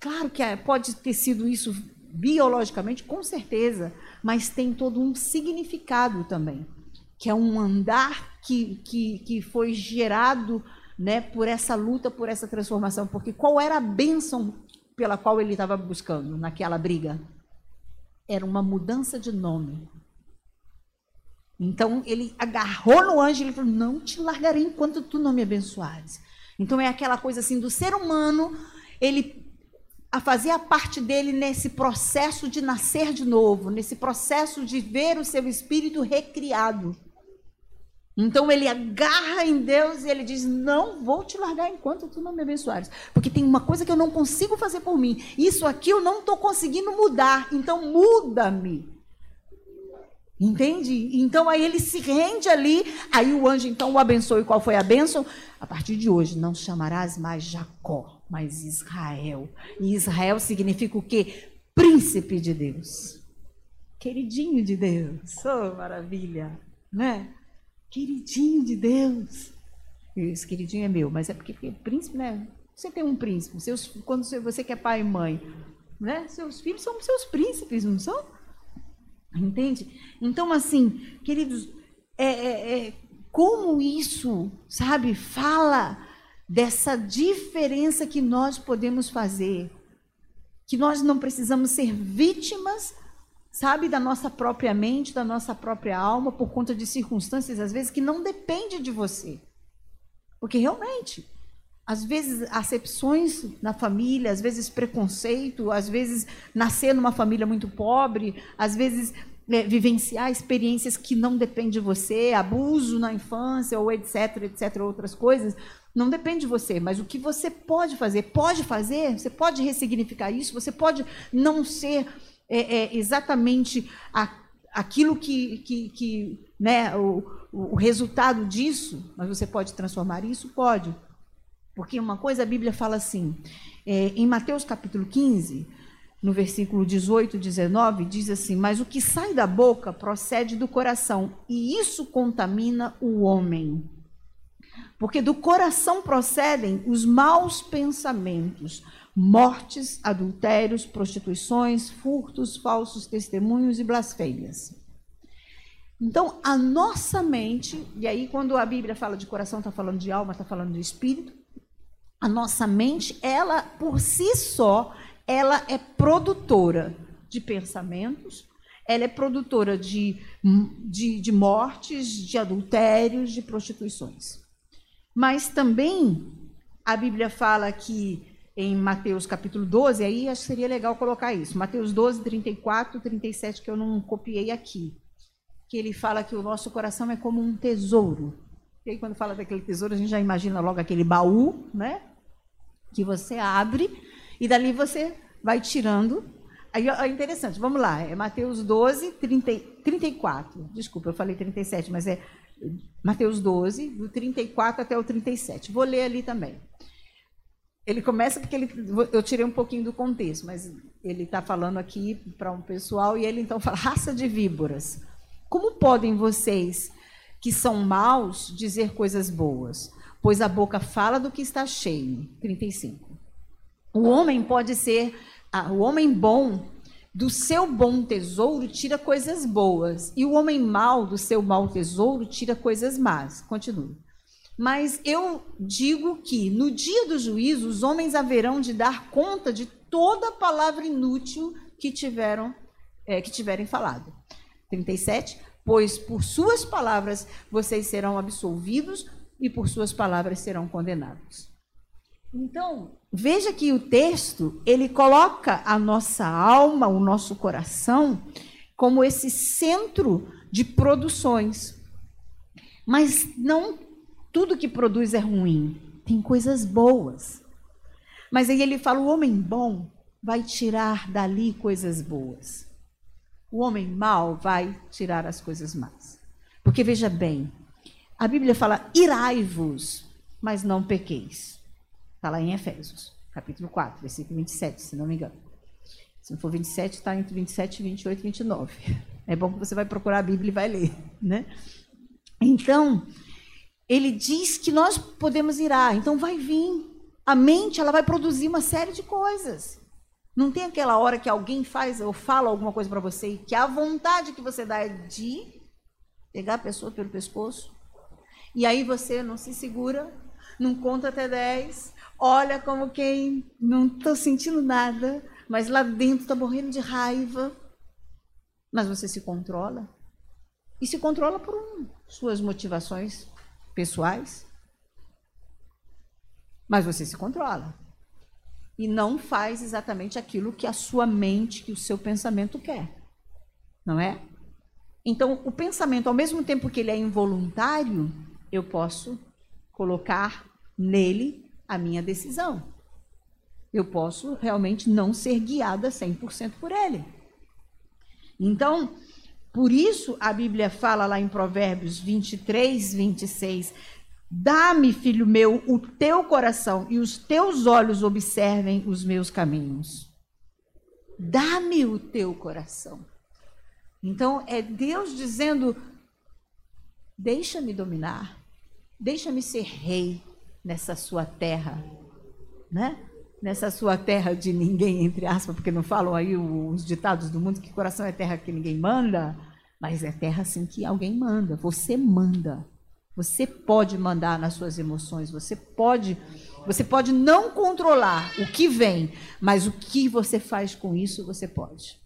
Claro que é, pode ter sido isso biologicamente, com certeza, mas tem todo um significado também, que é um andar que, que, que foi gerado né, por essa luta, por essa transformação. Porque qual era a bênção pela qual ele estava buscando naquela briga? Era uma mudança de nome. Então ele agarrou no anjo e ele falou: Não te largarei enquanto tu não me abençoares. Então é aquela coisa assim do ser humano, ele a fazer a parte dele nesse processo de nascer de novo, nesse processo de ver o seu espírito recriado. Então ele agarra em Deus e ele diz: Não vou te largar enquanto tu não me abençoares. Porque tem uma coisa que eu não consigo fazer por mim. Isso aqui eu não estou conseguindo mudar. Então muda-me. Entende? Então aí ele se rende ali. Aí o anjo então o abençoa. E qual foi a bênção? A partir de hoje não chamarás mais Jacó, mas Israel. E Israel significa o quê? Príncipe de Deus. Queridinho de Deus. Oh, maravilha. Né? Queridinho de Deus. Esse queridinho é meu, mas é porque, porque príncipe, né? Você tem um príncipe. Seus, quando você quer pai e mãe, né? Seus filhos são seus príncipes, não são? Entende? Então, assim, queridos, é, é, é, como isso, sabe, fala dessa diferença que nós podemos fazer. Que nós não precisamos ser vítimas sabe, da nossa própria mente, da nossa própria alma, por conta de circunstâncias, às vezes, que não depende de você. Porque realmente, às vezes, acepções na família, às vezes, preconceito, às vezes, nascer numa família muito pobre, às vezes, é, vivenciar experiências que não dependem de você, abuso na infância, ou etc, etc, outras coisas, não depende de você, mas o que você pode fazer, pode fazer, você pode ressignificar isso, você pode não ser é, é exatamente a, aquilo que, que, que né, o, o resultado disso, mas você pode transformar isso? Pode. Porque uma coisa a Bíblia fala assim, é, em Mateus capítulo 15, no versículo 18 e 19, diz assim: Mas o que sai da boca procede do coração, e isso contamina o homem. Porque do coração procedem os maus pensamentos, mortes, adultérios, prostituições, furtos, falsos testemunhos e blasfêmias. Então, a nossa mente, e aí quando a Bíblia fala de coração, está falando de alma, está falando de espírito, a nossa mente, ela por si só, ela é produtora de pensamentos, ela é produtora de, de, de mortes, de adultérios, de prostituições. Mas também a Bíblia fala que em Mateus capítulo 12, aí acho que seria legal colocar isso. Mateus 12, 34, 37, que eu não copiei aqui. Que ele fala que o nosso coração é como um tesouro. E aí, quando fala daquele tesouro, a gente já imagina logo aquele baú, né? Que você abre e dali você vai tirando. Aí é interessante, vamos lá. É Mateus 12, 30, 34. Desculpa, eu falei 37, mas é Mateus 12, do 34 até o 37. Vou ler ali também. Ele começa porque ele, eu tirei um pouquinho do contexto, mas ele está falando aqui para um pessoal e ele então fala: raça de víboras, como podem vocês que são maus dizer coisas boas? Pois a boca fala do que está cheio. 35. O homem pode ser, ah, o homem bom do seu bom tesouro tira coisas boas, e o homem mau do seu mau tesouro tira coisas más. Continua. Mas eu digo que no dia do juízo os homens haverão de dar conta de toda palavra inútil que tiveram é, que tiverem falado. 37. Pois por suas palavras vocês serão absolvidos e por suas palavras serão condenados. Então, veja que o texto, ele coloca a nossa alma, o nosso coração, como esse centro de produções. Mas não tudo que produz é ruim, tem coisas boas. Mas aí ele fala: o homem bom vai tirar dali coisas boas. O homem mau vai tirar as coisas más. Porque veja bem, a Bíblia fala: irai-vos, mas não pequeis. Está lá em Efésios, capítulo 4, versículo 27, se não me engano. Se não for 27, está entre 27, 28 e 29. É bom que você vai procurar a Bíblia e vai ler, né? Então, ele diz que nós podemos irar, então vai vir. A mente, ela vai produzir uma série de coisas. Não tem aquela hora que alguém faz ou fala alguma coisa para você e que a vontade que você dá é de pegar a pessoa pelo pescoço. E aí você não se segura, não conta até 10, olha como quem não estou sentindo nada, mas lá dentro está morrendo de raiva. Mas você se controla. E se controla por um, suas motivações pessoais. Mas você se controla e não faz exatamente aquilo que a sua mente, que o seu pensamento quer. Não é? Então, o pensamento, ao mesmo tempo que ele é involuntário, eu posso colocar nele a minha decisão. Eu posso realmente não ser guiada 100% por ele. Então, por isso a Bíblia fala lá em Provérbios 23, 26, Dá-me, filho meu, o teu coração e os teus olhos observem os meus caminhos. Dá-me o teu coração. Então é Deus dizendo: deixa-me dominar, deixa-me ser rei nessa sua terra, né? Nessa sua terra de ninguém, entre aspas, porque não falam aí os ditados do mundo que coração é terra que ninguém manda, mas é terra assim que alguém manda, você manda. Você pode mandar nas suas emoções, você pode, você pode não controlar o que vem, mas o que você faz com isso, você pode.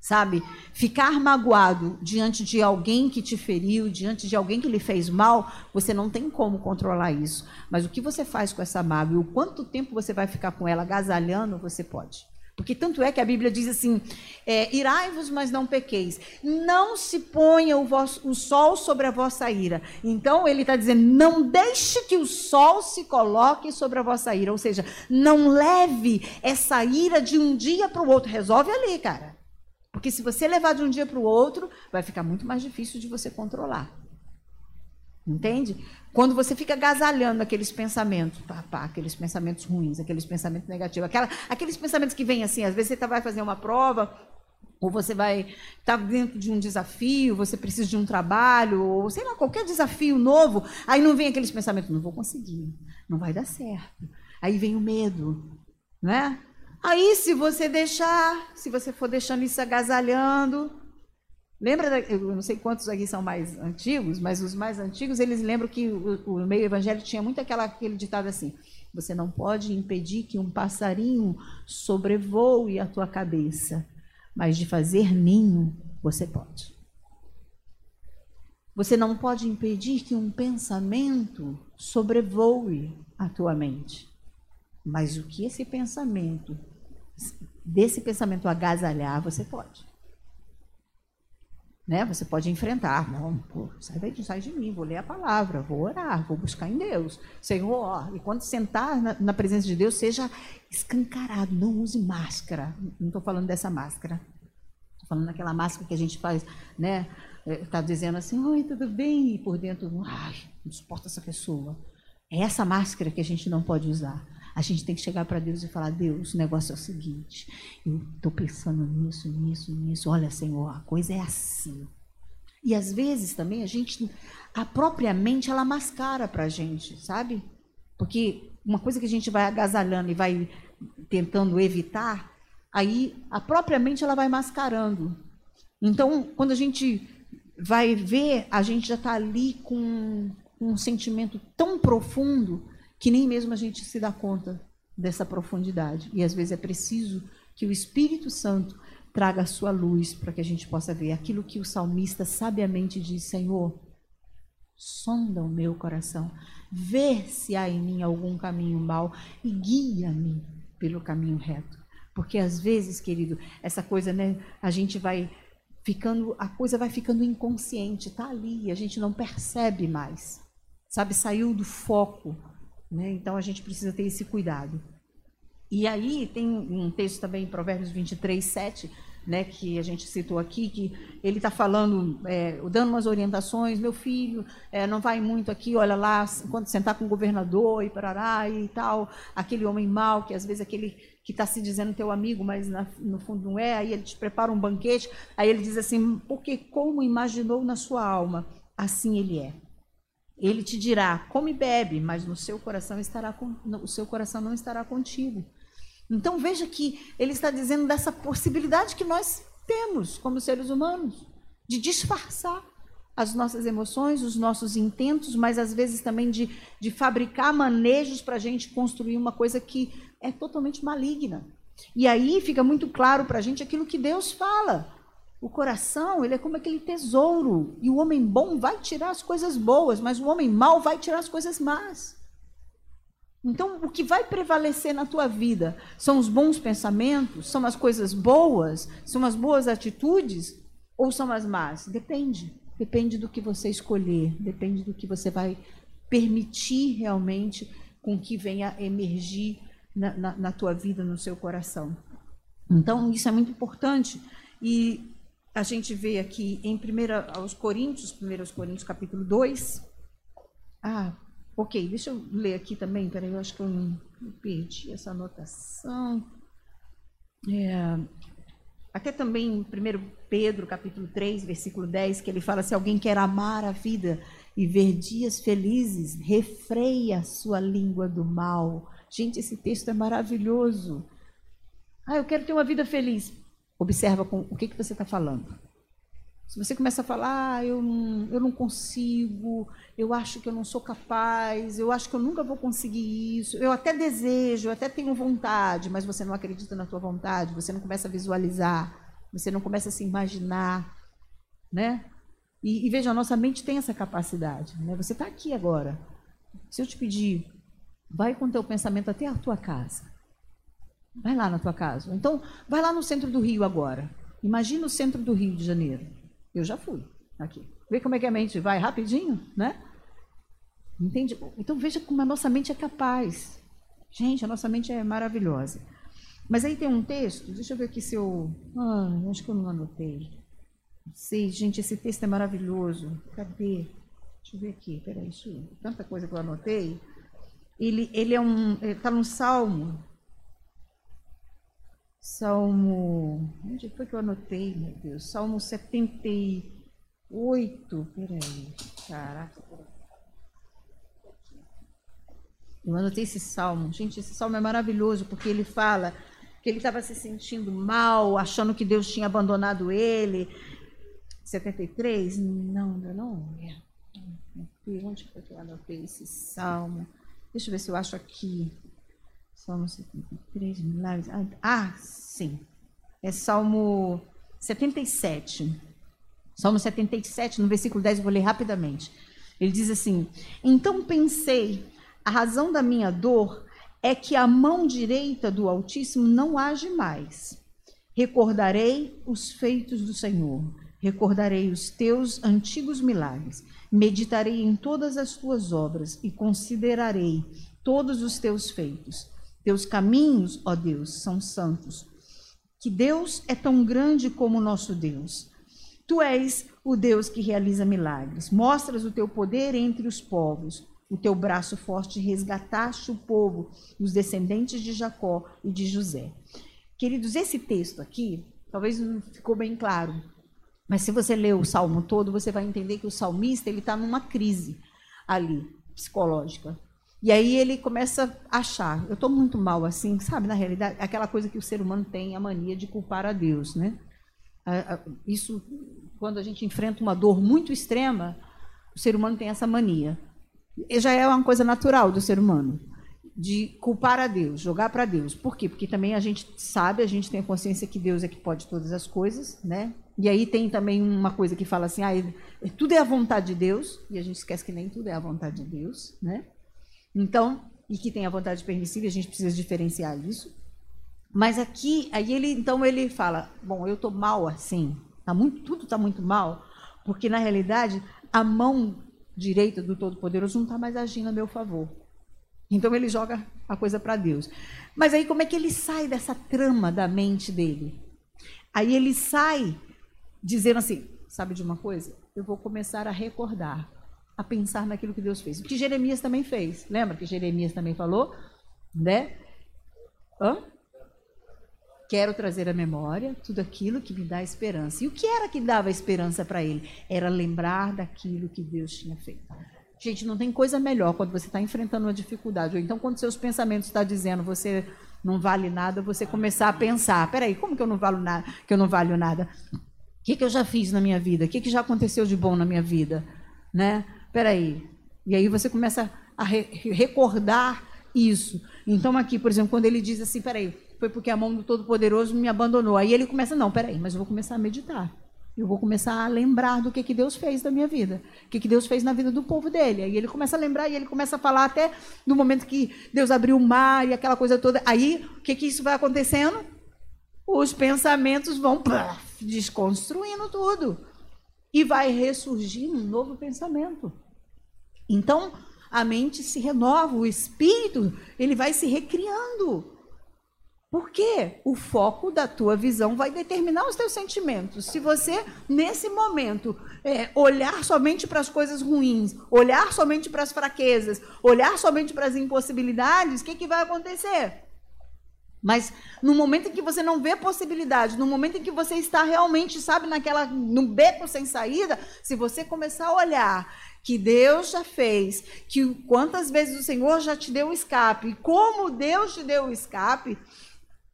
Sabe? Ficar magoado diante de alguém que te feriu, diante de alguém que lhe fez mal, você não tem como controlar isso. Mas o que você faz com essa mágoa e o quanto tempo você vai ficar com ela agasalhando, você pode. Porque tanto é que a Bíblia diz assim: é, irai-vos, mas não pequeis. Não se ponha o, vosso, o sol sobre a vossa ira. Então ele está dizendo: não deixe que o sol se coloque sobre a vossa ira. Ou seja, não leve essa ira de um dia para o outro. Resolve ali, cara. Porque se você levar de um dia para o outro, vai ficar muito mais difícil de você controlar. Entende? Quando você fica agasalhando aqueles pensamentos, pá, pá, aqueles pensamentos ruins, aqueles pensamentos negativos, aquela, aqueles pensamentos que vêm assim, às vezes você vai fazer uma prova, ou você vai estar tá dentro de um desafio, você precisa de um trabalho, ou sei lá, qualquer desafio novo, aí não vem aqueles pensamentos, não vou conseguir, não vai dar certo. Aí vem o medo, né? Aí se você deixar, se você for deixando isso agasalhando, Lembra, eu não sei quantos aqui são mais antigos, mas os mais antigos, eles lembram que o, o meio evangélico tinha muito aquela, aquele ditado assim: você não pode impedir que um passarinho sobrevoe a tua cabeça, mas de fazer ninho você pode. Você não pode impedir que um pensamento sobrevoe a tua mente, mas o que esse pensamento, desse pensamento agasalhar, você pode. Né? Você pode enfrentar, não, pô, sai daí, sai de mim, vou ler a palavra, vou orar, vou buscar em Deus, Senhor. E quando sentar na, na presença de Deus, seja escancarado, não use máscara. Não estou falando dessa máscara, estou falando daquela máscara que a gente faz, né? Está é, dizendo assim, oi, tudo bem? E por dentro, ai, não suporta essa pessoa. É essa máscara que a gente não pode usar. A gente tem que chegar para Deus e falar: Deus, o negócio é o seguinte, eu estou pensando nisso, nisso, nisso. Olha, Senhor, a coisa é assim. E às vezes também a gente, a própria mente, ela mascara para a gente, sabe? Porque uma coisa que a gente vai agasalhando e vai tentando evitar, aí a própria mente ela vai mascarando. Então, quando a gente vai ver, a gente já está ali com um sentimento tão profundo que nem mesmo a gente se dá conta dessa profundidade. E às vezes é preciso que o Espírito Santo traga a sua luz para que a gente possa ver aquilo que o salmista sabiamente diz: Senhor, sonda o meu coração, vê se há em mim algum caminho mau e guia-me pelo caminho reto. Porque às vezes, querido, essa coisa, né, a gente vai ficando, a coisa vai ficando inconsciente, tá ali, a gente não percebe mais. Sabe, saiu do foco, né? Então a gente precisa ter esse cuidado. E aí tem um texto também Provérbios 23, 7, né, que a gente citou aqui, que ele está falando, é, dando umas orientações, meu filho, é, não vai muito aqui, olha lá, quando sentar com o governador e parará e tal, aquele homem mau, que às vezes aquele que está se dizendo teu amigo, mas na, no fundo não é, aí ele te prepara um banquete, aí ele diz assim, porque como imaginou na sua alma, assim ele é. Ele te dirá, come e bebe, mas no seu coração estará com, o seu coração não estará contigo. Então veja que ele está dizendo dessa possibilidade que nós temos como seres humanos de disfarçar as nossas emoções, os nossos intentos, mas às vezes também de, de fabricar manejos para a gente construir uma coisa que é totalmente maligna. E aí fica muito claro para a gente aquilo que Deus fala. O coração, ele é como aquele tesouro, e o homem bom vai tirar as coisas boas, mas o homem mau vai tirar as coisas más. Então, o que vai prevalecer na tua vida são os bons pensamentos, são as coisas boas, são as boas atitudes ou são as más? Depende. Depende do que você escolher, depende do que você vai permitir realmente com que venha emergir na, na, na tua vida, no seu coração. Então, isso é muito importante. E a gente vê aqui em 1 aos Coríntios, 1 Coríntios capítulo 2. Ah, Ok, deixa eu ler aqui também, peraí, eu acho que eu não perdi essa anotação. É, até também em 1 Pedro, capítulo 3, versículo 10, que ele fala, se alguém quer amar a vida e ver dias felizes, refreia a sua língua do mal. Gente, esse texto é maravilhoso. Ah, eu quero ter uma vida feliz. Observa com o que, que você está falando. Se você começa a falar, ah, eu não, eu não consigo, eu acho que eu não sou capaz, eu acho que eu nunca vou conseguir isso, eu até desejo, eu até tenho vontade, mas você não acredita na tua vontade, você não começa a visualizar, você não começa a se imaginar, né? E, e veja, a nossa mente tem essa capacidade, né? Você está aqui agora. Se eu te pedir, vai com teu pensamento até a tua casa. Vai lá na tua casa. Então, vai lá no centro do Rio agora. Imagina o centro do Rio de Janeiro. Eu já fui aqui. Vê como é que a mente vai rapidinho, né? Entende? Então veja como a nossa mente é capaz. Gente, a nossa mente é maravilhosa. Mas aí tem um texto, deixa eu ver aqui se eu. Ah, acho que eu não anotei. Sei, gente, esse texto é maravilhoso. Cadê? Deixa eu ver aqui, peraí, isso, tanta coisa que eu anotei. Ele, ele é um. Está no Salmo Salmo. Onde foi que eu anotei, meu Deus? Salmo 78. Peraí. Caraca. Eu anotei esse salmo. Gente, esse salmo é maravilhoso porque ele fala que ele estava se sentindo mal, achando que Deus tinha abandonado ele. 73? Não, ainda não é. Onde foi que eu anotei esse salmo? Deixa eu ver se eu acho aqui. Salmo 73, milagres. Ah, sim. É Salmo 77. Salmo 77, no versículo 10, eu vou ler rapidamente. Ele diz assim: Então pensei, a razão da minha dor é que a mão direita do Altíssimo não age mais. Recordarei os feitos do Senhor, recordarei os teus antigos milagres, meditarei em todas as tuas obras e considerarei todos os teus feitos. Teus caminhos, ó Deus, são santos. Que Deus é tão grande como o nosso Deus. Tu és o Deus que realiza milagres. Mostras o teu poder entre os povos. O teu braço forte resgataste o povo, os descendentes de Jacó e de José. Queridos, esse texto aqui, talvez não ficou bem claro, mas se você ler o salmo todo, você vai entender que o salmista ele está numa crise ali psicológica. E aí ele começa a achar, eu estou muito mal assim, sabe? Na realidade, aquela coisa que o ser humano tem a mania de culpar a Deus, né? Isso, quando a gente enfrenta uma dor muito extrema, o ser humano tem essa mania. já é uma coisa natural do ser humano de culpar a Deus, jogar para Deus. Por quê? Porque também a gente sabe, a gente tem a consciência que Deus é que pode todas as coisas, né? E aí tem também uma coisa que fala assim, ah, tudo é a vontade de Deus, e a gente esquece que nem tudo é a vontade de Deus, né? Então, e que tem a vontade permissiva, a gente precisa diferenciar isso. Mas aqui, aí ele, então ele fala, bom, eu tô mal assim, tá muito, tudo tá muito mal, porque na realidade a mão direita do Todo-Poderoso não está mais agindo a meu favor. Então ele joga a coisa para Deus. Mas aí como é que ele sai dessa trama da mente dele? Aí ele sai dizendo assim: sabe de uma coisa? Eu vou começar a recordar, a pensar naquilo que Deus fez. O que Jeremias também fez. Lembra que Jeremias também falou? Né? Hã? Quero trazer à memória tudo aquilo que me dá esperança. E o que era que dava esperança para ele? Era lembrar daquilo que Deus tinha feito. Gente, não tem coisa melhor quando você está enfrentando uma dificuldade, ou então quando seus pensamentos estão tá dizendo você não vale nada, você começar a pensar, peraí, como que eu não valo nada, que eu não valho nada? O que, que eu já fiz na minha vida? O que, que já aconteceu de bom na minha vida? Né? Peraí. E aí você começa a re recordar isso. Então aqui, por exemplo, quando ele diz assim, peraí, foi porque a mão do Todo-Poderoso me abandonou. Aí ele começa, não, peraí, mas eu vou começar a meditar. Eu vou começar a lembrar do que, que Deus fez na minha vida, o que, que Deus fez na vida do povo dele. Aí ele começa a lembrar e ele começa a falar até no momento que Deus abriu o mar e aquela coisa toda. Aí o que, que isso vai acontecendo? Os pensamentos vão desconstruindo tudo. E vai ressurgir um novo pensamento. Então, a mente se renova, o espírito, ele vai se recriando. Porque o foco da tua visão vai determinar os teus sentimentos. Se você, nesse momento, é, olhar somente para as coisas ruins, olhar somente para as fraquezas, olhar somente para as impossibilidades, o que, que vai acontecer? Mas no momento em que você não vê possibilidade, no momento em que você está realmente, sabe, naquela no beco sem saída, se você começar a olhar que Deus já fez, que quantas vezes o Senhor já te deu o escape, como Deus te deu o escape,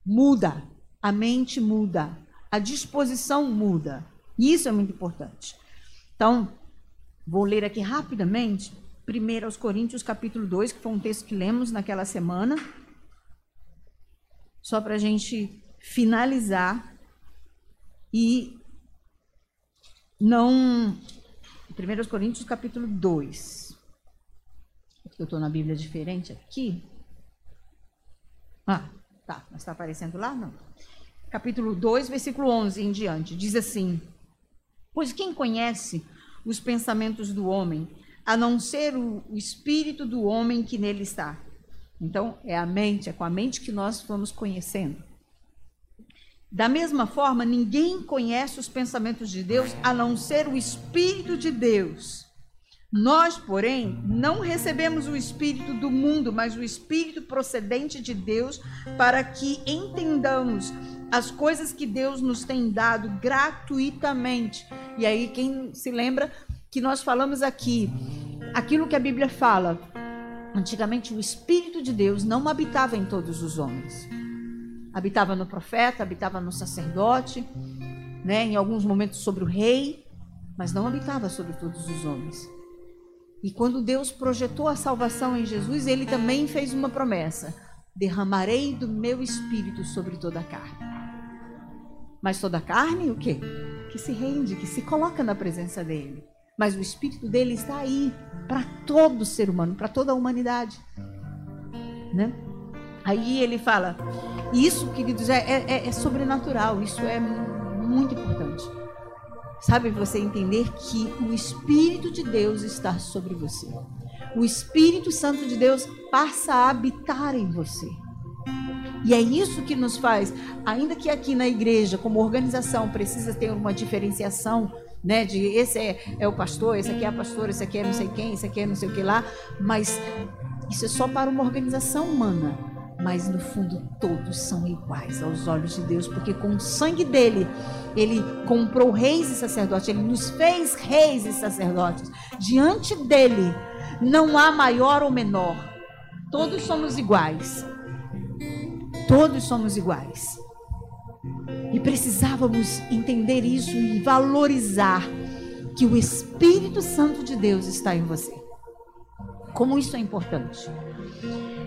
muda, a mente muda, a disposição muda. Isso é muito importante. Então, vou ler aqui rapidamente, 1 aos Coríntios, capítulo 2, que foi um texto que lemos naquela semana, só para a gente finalizar e não. 1 Coríntios, capítulo 2. Eu estou na Bíblia diferente aqui. Ah, Tá, mas está aparecendo lá? Não. Capítulo 2, versículo 11 em diante. Diz assim: Pois quem conhece os pensamentos do homem, a não ser o, espírito do homem que nele está? Então, é a mente, é com a mente que nós vamos conhecendo. Da mesma forma, ninguém conhece os pensamentos de Deus a não ser o Espírito de Deus. Nós, porém, não recebemos o Espírito do mundo, mas o Espírito procedente de Deus, para que entendamos as coisas que Deus nos tem dado gratuitamente. E aí, quem se lembra que nós falamos aqui, aquilo que a Bíblia fala, antigamente o Espírito de Deus não habitava em todos os homens. Habitava no profeta, habitava no sacerdote, né, em alguns momentos sobre o rei, mas não habitava sobre todos os homens. E quando Deus projetou a salvação em Jesus, ele também fez uma promessa: derramarei do meu espírito sobre toda a carne. Mas toda a carne, o quê? Que se rende, que se coloca na presença dele. Mas o espírito dele está aí para todo ser humano, para toda a humanidade. Né? Aí ele fala: Isso, queridos, é, é, é sobrenatural, isso é muito importante. Sabe você entender que o Espírito de Deus está sobre você. O Espírito Santo de Deus passa a habitar em você. E é isso que nos faz, ainda que aqui na igreja, como organização, precisa ter uma diferenciação, né? De esse é, é o pastor, esse aqui é a pastora, esse aqui é não sei quem, esse aqui é não sei o que lá, mas isso é só para uma organização humana mas no fundo todos são iguais aos olhos de Deus, porque com o sangue dele, ele comprou reis e sacerdotes, ele nos fez reis e sacerdotes. Diante dele não há maior ou menor, todos somos iguais. Todos somos iguais. E precisávamos entender isso e valorizar que o Espírito Santo de Deus está em você Como isso é importante.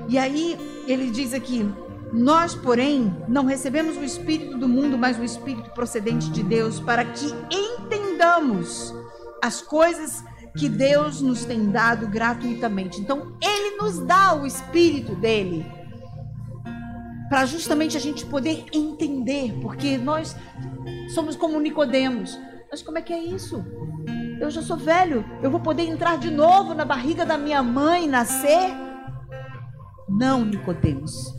E aí ele diz aqui: Nós, porém, não recebemos o espírito do mundo, mas o espírito procedente de Deus, para que entendamos as coisas que Deus nos tem dado gratuitamente. Então, ele nos dá o espírito dele para justamente a gente poder entender, porque nós somos como Nicodemos. Mas como é que é isso? Eu já sou velho, eu vou poder entrar de novo na barriga da minha mãe, nascer? Não, Nicodemos.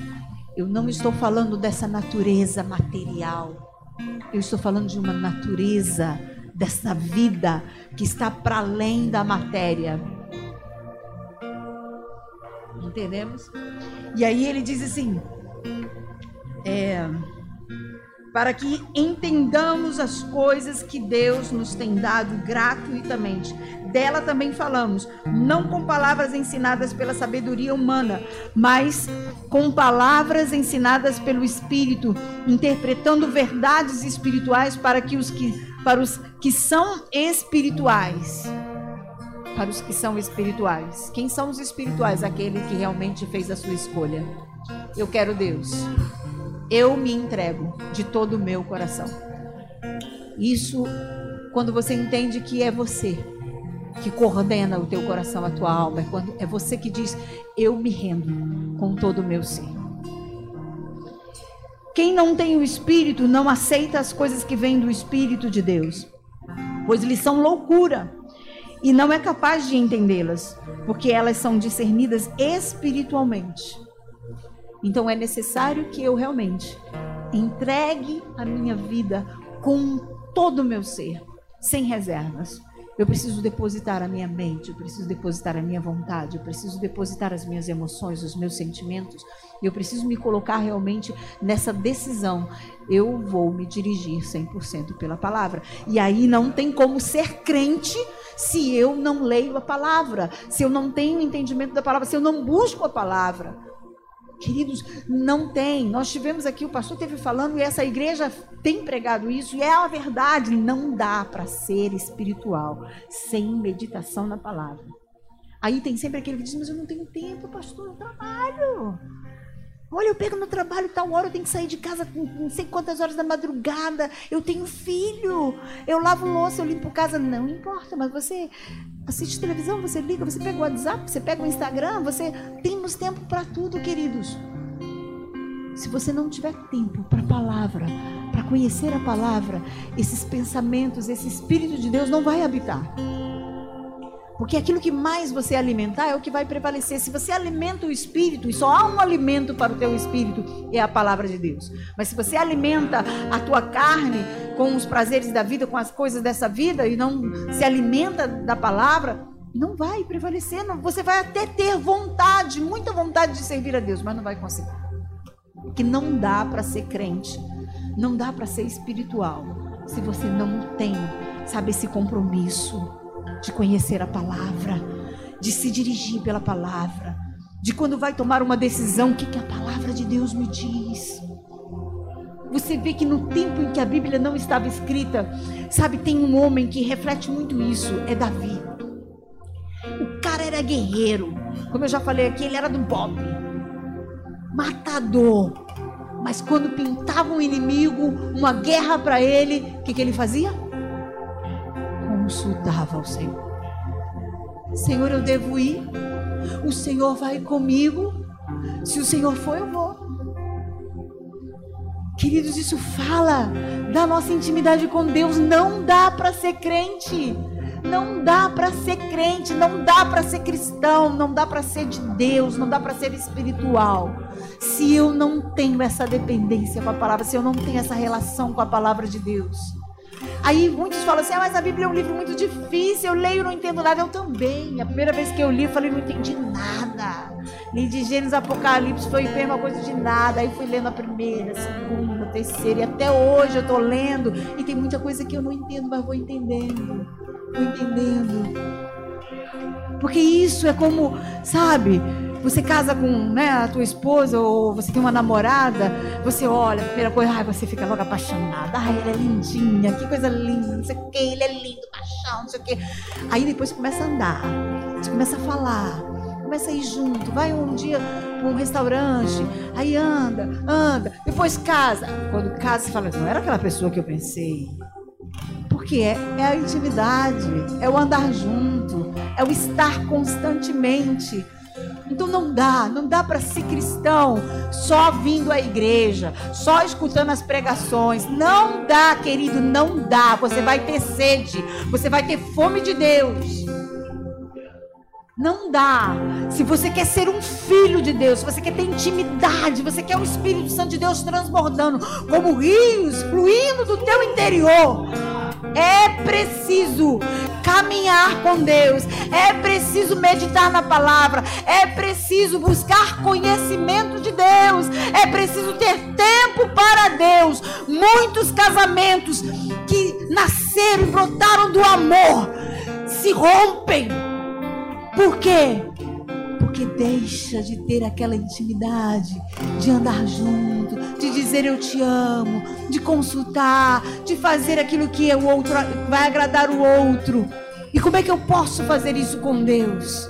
Eu não estou falando dessa natureza material. Eu estou falando de uma natureza dessa vida que está para além da matéria. Entendemos? E aí ele diz assim: é, para que entendamos as coisas que Deus nos tem dado gratuitamente. Dela também falamos, não com palavras ensinadas pela sabedoria humana, mas com palavras ensinadas pelo Espírito, interpretando verdades espirituais para que os que para os que são espirituais. Para os que são espirituais. Quem são os espirituais? Aquele que realmente fez a sua escolha. Eu quero Deus eu me entrego de todo o meu coração. Isso quando você entende que é você que coordena o teu coração, a tua alma, é quando é você que diz: "Eu me rendo com todo o meu ser". Quem não tem o espírito não aceita as coisas que vêm do espírito de Deus, pois lhes são loucura e não é capaz de entendê-las, porque elas são discernidas espiritualmente. Então é necessário que eu realmente entregue a minha vida com todo o meu ser, sem reservas. Eu preciso depositar a minha mente, eu preciso depositar a minha vontade, eu preciso depositar as minhas emoções, os meus sentimentos. Eu preciso me colocar realmente nessa decisão. Eu vou me dirigir 100% pela palavra. E aí não tem como ser crente se eu não leio a palavra, se eu não tenho entendimento da palavra, se eu não busco a palavra. Queridos, não tem. Nós tivemos aqui, o pastor teve falando, e essa igreja tem pregado isso, e é a verdade. Não dá para ser espiritual sem meditação na palavra. Aí tem sempre aquele que diz, mas eu não tenho tempo, pastor, eu trabalho. Olha, eu pego no trabalho tal hora, eu tenho que sair de casa não sei quantas horas da madrugada. Eu tenho filho, eu lavo louça, eu limpo casa. Não importa, mas você assiste televisão, você liga, você pega o WhatsApp, você pega o Instagram, você temos tempo para tudo, queridos. Se você não tiver tempo para a palavra, para conhecer a palavra, esses pensamentos, esse Espírito de Deus não vai habitar. Porque aquilo que mais você alimentar é o que vai prevalecer. Se você alimenta o espírito, e só há um alimento para o teu espírito, é a palavra de Deus. Mas se você alimenta a tua carne com os prazeres da vida, com as coisas dessa vida, e não se alimenta da palavra, não vai prevalecer. Não. Você vai até ter vontade, muita vontade de servir a Deus, mas não vai conseguir. Porque não dá para ser crente, não dá para ser espiritual, se você não tem, sabe, esse compromisso de conhecer a palavra, de se dirigir pela palavra, de quando vai tomar uma decisão, o que, que a palavra de Deus me diz. Você vê que no tempo em que a Bíblia não estava escrita, sabe, tem um homem que reflete muito isso, é Davi. O cara era guerreiro, como eu já falei aqui, ele era do Bob, matador. Mas quando pintava um inimigo, uma guerra para ele, o que, que ele fazia? Consultava ao Senhor. Senhor, eu devo ir. O Senhor vai comigo. Se o Senhor for, eu vou. Queridos, isso fala da nossa intimidade com Deus. Não dá para ser crente. Não dá para ser crente, não dá para ser cristão, não dá para ser de Deus, não dá para ser espiritual. Se eu não tenho essa dependência com a palavra, se eu não tenho essa relação com a palavra de Deus. Aí muitos falam assim: ah, mas a Bíblia é um livro muito difícil, eu leio e não entendo nada. Eu também. A primeira vez que eu li, eu falei: não entendi nada. Li de Gênesis Apocalipse, foi a mesma coisa de nada. Aí fui lendo a primeira, a segunda, a terceira, e até hoje eu estou lendo. E tem muita coisa que eu não entendo, mas vou entendendo. Vou entendendo. Porque isso é como, sabe? Você casa com né, a tua esposa ou você tem uma namorada, você olha, a primeira coisa, ai, você fica logo apaixonada. Ai, ela é lindinha, que coisa linda, não sei o que, ele é lindo, paixão, não sei o que. Aí depois você começa a andar, você começa a falar, começa a ir junto. Vai um dia para um restaurante, aí anda, anda, depois casa. Quando casa, você fala, não era aquela pessoa que eu pensei. Porque é, é a intimidade, é o andar junto, é o estar constantemente. Então não dá, não dá para ser cristão só vindo à igreja, só escutando as pregações. Não dá, querido, não dá. Você vai ter sede, você vai ter fome de Deus. Não dá. Se você quer ser um filho de Deus, se você quer ter intimidade, você quer o Espírito Santo de Deus transbordando como rios fluindo do teu interior, é preciso caminhar com Deus, é preciso meditar na palavra, é preciso buscar conhecimento de Deus, é preciso ter tempo para Deus. Muitos casamentos que nasceram e brotaram do amor se rompem por quê? Porque deixa de ter aquela intimidade, de andar junto, de dizer eu te amo, de consultar, de fazer aquilo que o outro vai agradar o outro. E como é que eu posso fazer isso com Deus?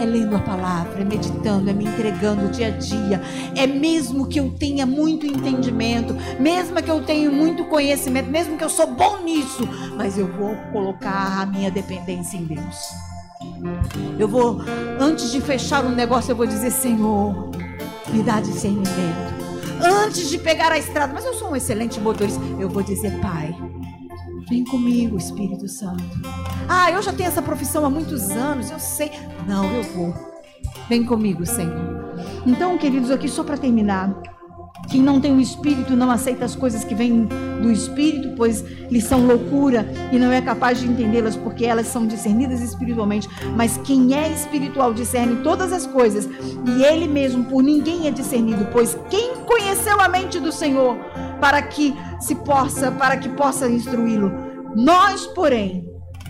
É lendo a palavra, é meditando, é me entregando dia a dia. É mesmo que eu tenha muito entendimento, mesmo que eu tenha muito conhecimento, mesmo que eu sou bom nisso, mas eu vou colocar a minha dependência em Deus. Eu vou, antes de fechar um negócio, eu vou dizer: Senhor, me dá discernimento. Antes de pegar a estrada, mas eu sou um excelente motorista, eu vou dizer: Pai, vem comigo, Espírito Santo. Ah, eu já tenho essa profissão há muitos anos, eu sei. Não, eu vou. Vem comigo, Senhor. Então, queridos, aqui só para terminar. Quem não tem o Espírito não aceita as coisas que vêm do Espírito, pois lhes são loucura e não é capaz de entendê-las, porque elas são discernidas espiritualmente. Mas quem é espiritual discerne todas as coisas, e ele mesmo por ninguém é discernido, pois quem conheceu a mente do Senhor para que se possa, para que possa instruí-lo? Nós, porém,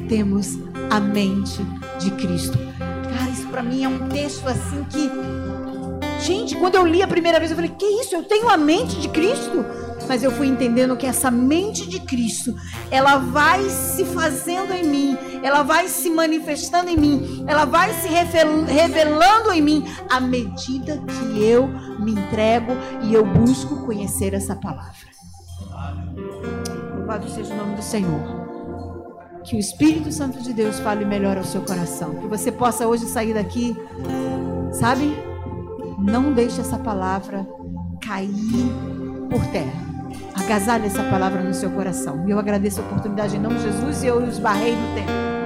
temos a mente de Cristo. Cara, isso para mim é um texto assim que Gente, quando eu li a primeira vez, eu falei: Que isso? Eu tenho a mente de Cristo? Mas eu fui entendendo que essa mente de Cristo, ela vai se fazendo em mim, ela vai se manifestando em mim, ela vai se revelando em mim à medida que eu me entrego e eu busco conhecer essa palavra. Louvado seja o nome do Senhor. Que o Espírito Santo de Deus fale melhor ao seu coração. Que você possa hoje sair daqui, sabe? Não deixe essa palavra cair por terra. Agasalhe essa palavra no seu coração. E eu agradeço a oportunidade em nome de Jesus e eu esbarrei no tempo.